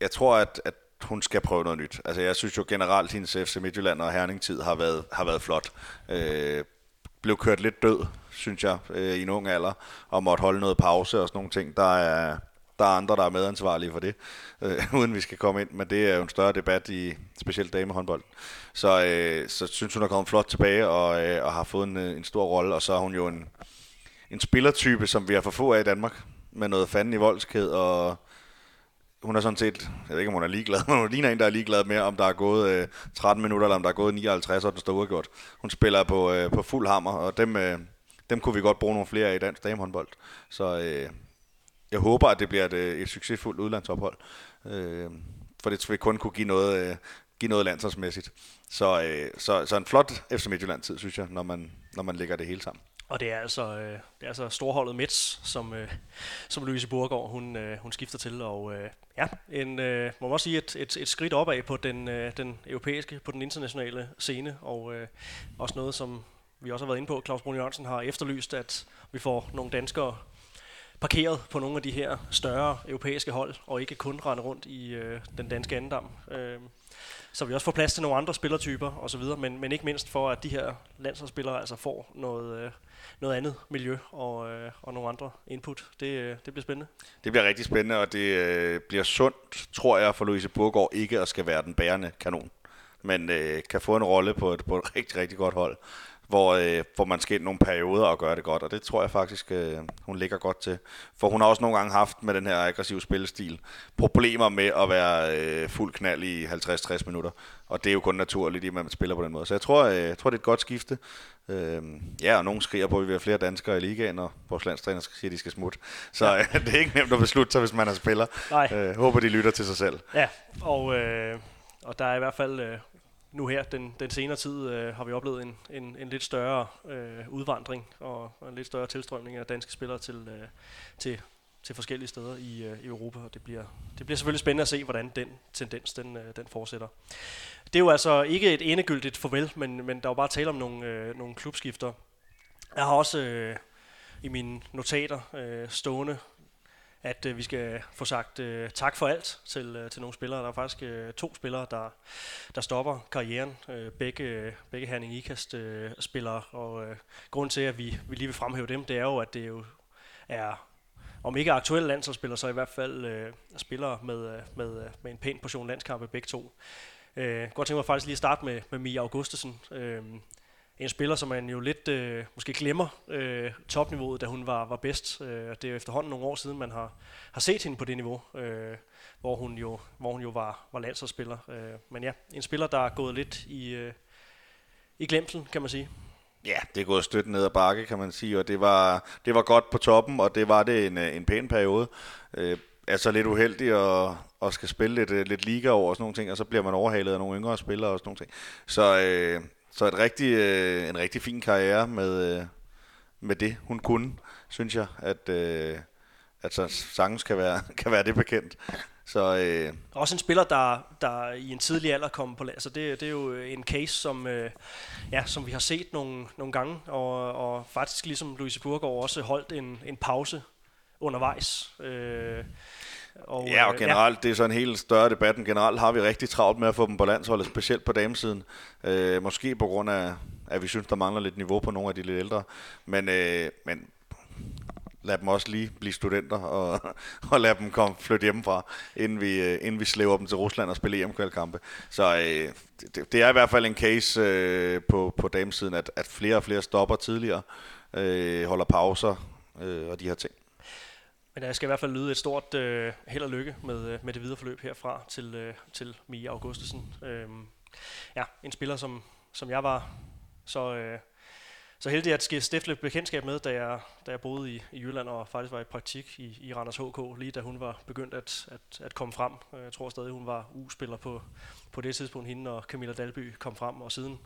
jeg tror at, at hun skal prøve noget nyt. Altså, jeg synes jo generelt, at hendes FC Midtjylland og Herning-tid har været, har været flot. Øh, blev kørt lidt død, synes jeg, øh, i en ung alder, og måtte holde noget pause og sådan nogle ting. Der er, der er andre, der er medansvarlige for det, øh, uden vi skal komme ind, men det er jo en større debat i specielt damehåndbold. Så, øh, så synes hun er kommet flot tilbage og, øh, og har fået en, øh, en stor rolle, og så er hun jo en, en spillertype, som vi har for få af i Danmark, med noget fanden i voldsked, og hun er sådan set, jeg ved ikke om hun er ligeglad, men hun ligner en, der er ligeglad med, om der er gået øh, 13 minutter, eller om der er gået 59, og den står udgjort. Hun spiller på, øh, på fuld hammer, og dem, øh, dem kunne vi godt bruge nogle flere af i dansk damehåndbold. Så øh, jeg håber, at det bliver et, øh, et succesfuldt udlandsophold. Øh, for det vil kun kunne give noget, øh, give noget landsholdsmæssigt. Så, øh, så, så en flot FC Midtjylland-tid, synes jeg, når man, når man lægger det hele sammen. Og det er altså, øh, det er altså storholdet Mets, som, øh, som Louise Burgaard, hun, øh, hun skifter til. Og øh, ja, en, øh, må man også sige et, et, et skridt opad på den, øh, den europæiske, på den internationale scene. Og øh, også noget, som vi også har været inde på, Claus Brun Jørgensen har efterlyst, at vi får nogle danskere parkeret på nogle af de her større europæiske hold, og ikke kun rende rundt i øh, den danske andendam. Øh, så vi også får plads til nogle andre spillertyper og så videre, men, men ikke mindst for, at de her landsholdsspillere altså får noget, øh, noget andet miljø og, øh, og nogle andre input. Det, øh, det bliver spændende. Det bliver rigtig spændende, og det øh, bliver sundt, tror jeg, for Louise Burgård ikke at skal være den bærende kanon, men øh, kan få en rolle på et, på et rigtig, rigtig godt hold hvor, øh, hvor man skal ind nogle perioder og gøre det godt, og det tror jeg faktisk, øh, hun ligger godt til. For hun har også nogle gange haft med den her aggressive spillestil problemer med at være øh, fuld knald i 50-60 minutter, og det er jo kun naturligt, at man spiller på den måde. Så jeg tror, øh, jeg tror det er et godt skifte. Øh, ja, og nogen skriger på, at vi vil have flere danskere i ligaen, og vores landstræner siger, at de skal smutte. Så ja. det er ikke nemt at beslutte sig, hvis man er spiller. Nej. Øh, håber, de lytter til sig selv. Ja, og, øh, og der er i hvert fald... Øh nu her, den, den senere tid, øh, har vi oplevet en, en, en lidt større øh, udvandring og, og en lidt større tilstrømning af danske spillere til, øh, til, til forskellige steder i, øh, i Europa, og det bliver, det bliver selvfølgelig spændende at se, hvordan den tendens den, øh, den fortsætter. Det er jo altså ikke et endegyldigt farvel, men, men der er jo bare tale om nogle, øh, nogle klubskifter. Jeg har også øh, i mine notater øh, stående at øh, vi skal få sagt øh, tak for alt til, øh, til nogle spillere. Der er faktisk øh, to spillere, der, der stopper karrieren. Øh, begge, begge Herning Ikast øh, spillere, og øh, grund til, at vi, vi lige vil fremhæve dem, det er jo, at det jo er om ikke aktuelle landsholdsspillere, så i hvert fald øh, spillere med, øh, med, øh, med en pæn portion landskampe begge to. Øh, godt tænke mig faktisk lige at starte med, med Mia Augustesen. Øh, en spiller, som man jo lidt øh, måske glemmer øh, topniveauet, da hun var, var bedst. Øh, det er efterhånden nogle år siden, man har, har set hende på det niveau, øh, hvor hun jo, hvor hun jo var, var landsholdsspiller. Øh, men ja, en spiller, der er gået lidt i, øh, i glemsel, kan man sige. Ja, det er gået støt ned ad bakke, kan man sige, og det var, det var godt på toppen, og det var det en, øh, en pæn periode. Øh, altså lidt uheldig og, og skal spille lidt, øh, lidt liga over og sådan nogle ting, og så bliver man overhalet af nogle yngre spillere og sådan nogle ting. Så øh, så et rigtig, øh, en rigtig fin karriere med, øh, med det, hun kunne, synes jeg, at, øh, at så sangen kan være, kan være det bekendt. Så, øh, Også en spiller, der, der i en tidlig alder kom på altså Så det, det er jo øh, en case, som, øh, ja, som vi har set nogle, nogle gange, og, og faktisk ligesom Louise Burgaard også holdt en, en pause undervejs. Øh, og, ja, og øh, generelt, ja. det er så en helt større debat. Generelt har vi rigtig travlt med at få dem på landsholdet, specielt på damesiden. Øh, måske på grund af, at vi synes, der mangler lidt niveau på nogle af de lidt ældre. Men, øh, men lad dem også lige blive studenter, og, og lad dem komme flytte hjemmefra, inden vi, øh, inden vi slæver dem til Rusland og spiller EM-kvalkampe. Så øh, det, det er i hvert fald en case øh, på, på damesiden, at, at flere og flere stopper tidligere, øh, holder pauser øh, og de her ting. Men jeg skal i hvert fald lyde et stort øh, held og lykke med, øh, med det videre forløb herfra til, øh, til Mia Augustesen. Øhm, ja, en spiller, som, som jeg var så, øh, så heldig at stifte bekendtskab med, da jeg, da jeg boede i, i Jylland og faktisk var i praktik i, i Randers HK, lige da hun var begyndt at, at, at komme frem. Øh, jeg tror stadig, hun var U-spiller på, på det tidspunkt, hende og Camilla Dalby kom frem, og siden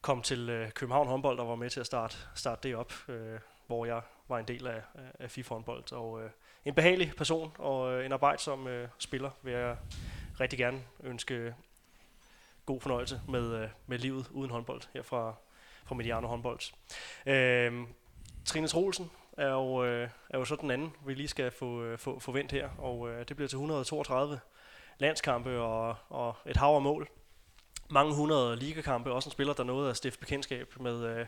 kom til øh, København håndbold og var med til at starte, starte det op, øh, hvor jeg var en del af, af FIFA håndbold. Og øh, en behagelig person og øh, en arbejdsom øh, spiller vil jeg rigtig gerne ønske god fornøjelse med, øh, med livet uden håndbold her fra, fra Mediano håndbold. Øh, Trine Troelsen er jo, øh, er jo så den anden, vi lige skal få, øh, få, få vendt her, og øh, det bliver til 132 landskampe og, og et hav af mål. Mange hundrede ligakampe, også en spiller, der nåede at stifte bekendtskab med, øh,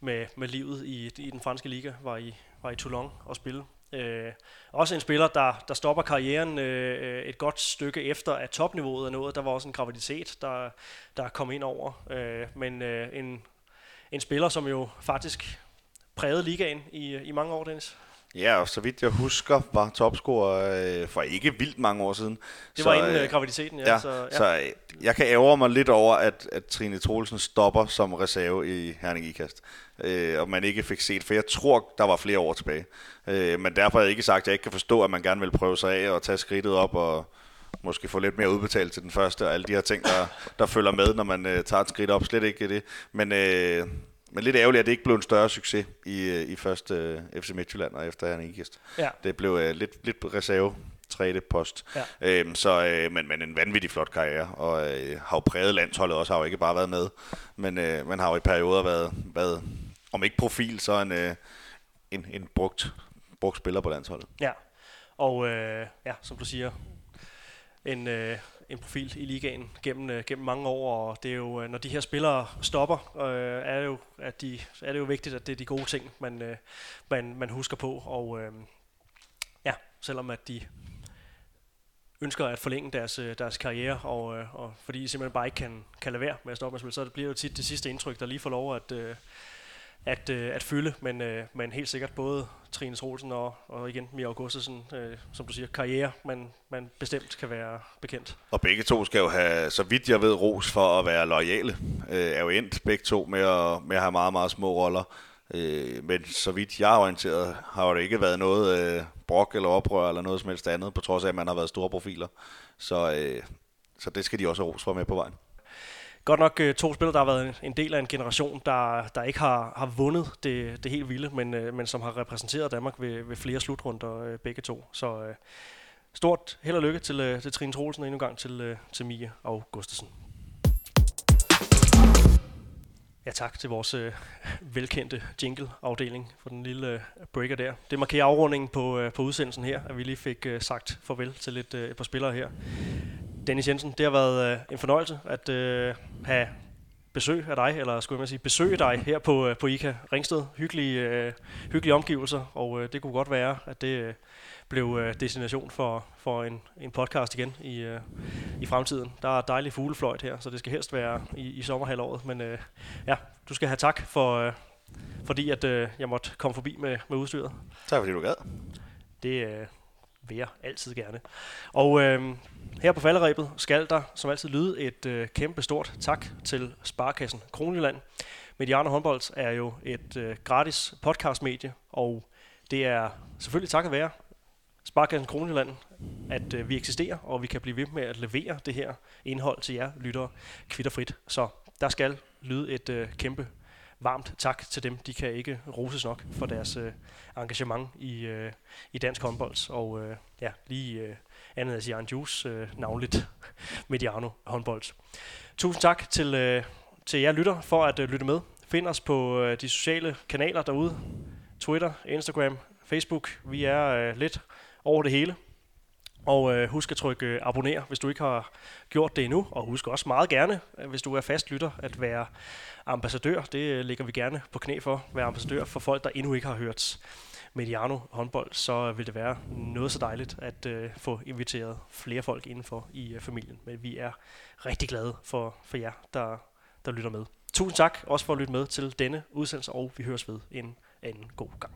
med, med livet i, i den franske liga, var i, var i Toulon og spille. Øh, også en spiller, der, der stopper karrieren øh, et godt stykke efter, at topniveauet er nået. Der var også en graviditet, der, der kom ind over. Øh, men øh, en, en spiller, som jo faktisk prægede ligaen i, i mange år, Dennis. Ja, og så vidt jeg husker, var topscorer øh, for ikke vildt mange år siden. Det var så, inden øh, øh, graviditeten, ja. ja så, ja. så øh, jeg kan ære mig lidt over, at, at Trine Troelsen stopper som reserve i Herning Ikast. Øh, og man ikke fik set, for jeg tror, der var flere år tilbage. Øh, men derfor har jeg ikke sagt, at jeg ikke kan forstå, at man gerne vil prøve sig af og tage skridtet op og måske få lidt mere udbetalt til den første, og alle de her ting, der, der følger med, når man øh, tager et skridt op. Slet ikke det. Men øh, men lidt ærgerligt, at det ikke blev en større succes i, øh, i første uh, FC Midtjylland og efter han ikke ja. Det blev uh, lidt, lidt reserve tredje post. Ja. Øhm, så, øh, men, men en vanvittig flot karriere, og øh, har jo præget landsholdet også, har jo ikke bare været med, men øh, man har jo i perioder været, været om ikke profil, så en, øh, en, en brugt, brugt spiller på landsholdet. Ja, og øh, ja, som du siger, en, øh, en profil i ligaen gennem, øh, gennem mange år, og det er jo, øh, når de her spillere stopper, øh, er, det jo, at de, er det jo vigtigt, at det er de gode ting, man, øh, man, man husker på, og øh, ja, selvom at de ønsker at forlænge deres, øh, deres karriere, og, øh, og fordi de simpelthen bare ikke kan, kan lade være med at stoppe med at spille, så det bliver jo tit det sidste indtryk, der lige får lov at, øh, at, øh, at fylde, men, øh, men helt sikkert både Trine Olsen og, og igen Mia Augustesen, øh, som du siger, karriere, man, man bestemt kan være bekendt. Og begge to skal jo have, så vidt jeg ved, ros for at være lojale. Øh, er jo endt begge to med at, med at have meget, meget små roller. Øh, men så vidt jeg er orienteret, har det ikke været noget øh, brok eller oprør eller noget som helst andet, på trods af, at man har været store profiler. Så, øh, så det skal de også have ros for med på vejen. Godt nok øh, to spillere, der har været en del af en generation, der, der ikke har, har vundet det, det helt vilde, men, øh, men som har repræsenteret Danmark ved, ved flere slutrunder øh, begge to. Så øh, stort held og lykke til, øh, til Trine Troelsen og endnu en gang til, øh, til Mia og Gustafsen. Ja, tak til vores øh, velkendte jingle-afdeling for den lille øh, breaker der. Det markerer afrundingen på, øh, på udsendelsen her, at vi lige fik øh, sagt farvel til lidt, øh, et par spillere her. Dennis Jensen, det har været øh, en fornøjelse at øh, have besøg af dig, eller skulle jeg sige besøge dig her på, øh, på ICA Ringsted. Hyggelige, øh, hyggelige omgivelser, og øh, det kunne godt være, at det øh, blev øh, destination for, for en, en podcast igen i, øh, i fremtiden. Der er dejlig fuglefløjt her, så det skal helst være i, i sommerhalvåret. Men øh, ja, du skal have tak for, øh, fordi at øh, jeg måtte komme forbi med, med udstyret. Tak fordi du gad. Det øh, vil jeg altid gerne. Og øh, her på falderæbet skal der som altid lyde et øh, kæmpe stort tak til Sparkassen Kronjylland. Mediano Håndbold er jo et øh, gratis podcastmedie, og det er selvfølgelig tak at være Sparkassen Kronjylland, at øh, vi eksisterer, og vi kan blive ved med at levere det her indhold til jer lyttere kvitterfrit. Så der skal lyde et øh, kæmpe varmt tak til dem. De kan ikke roses nok for deres øh, engagement i, øh, i dansk håndbold. Og øh, ja, lige øh, andet af Jan Juice, øh, navnligt Mediano håndbold. Tusind tak til, øh, til jer lytter for at øh, lytte med. Find os på øh, de sociale kanaler derude. Twitter, Instagram, Facebook. Vi er øh, lidt over det hele. Og øh, husk at trykke øh, abonner, hvis du ikke har gjort det endnu. Og husk også meget gerne, øh, hvis du er fast lytter, at være ambassadør. Det øh, ligger vi gerne på knæ for. Være ambassadør for folk, der endnu ikke har hørt Mediano håndbold. Så vil det være noget så dejligt at øh, få inviteret flere folk indenfor i øh, familien. Men vi er rigtig glade for, for jer, der, der lytter med. Tusind tak også for at lytte med til denne udsendelse, og vi høres ved en anden god gang.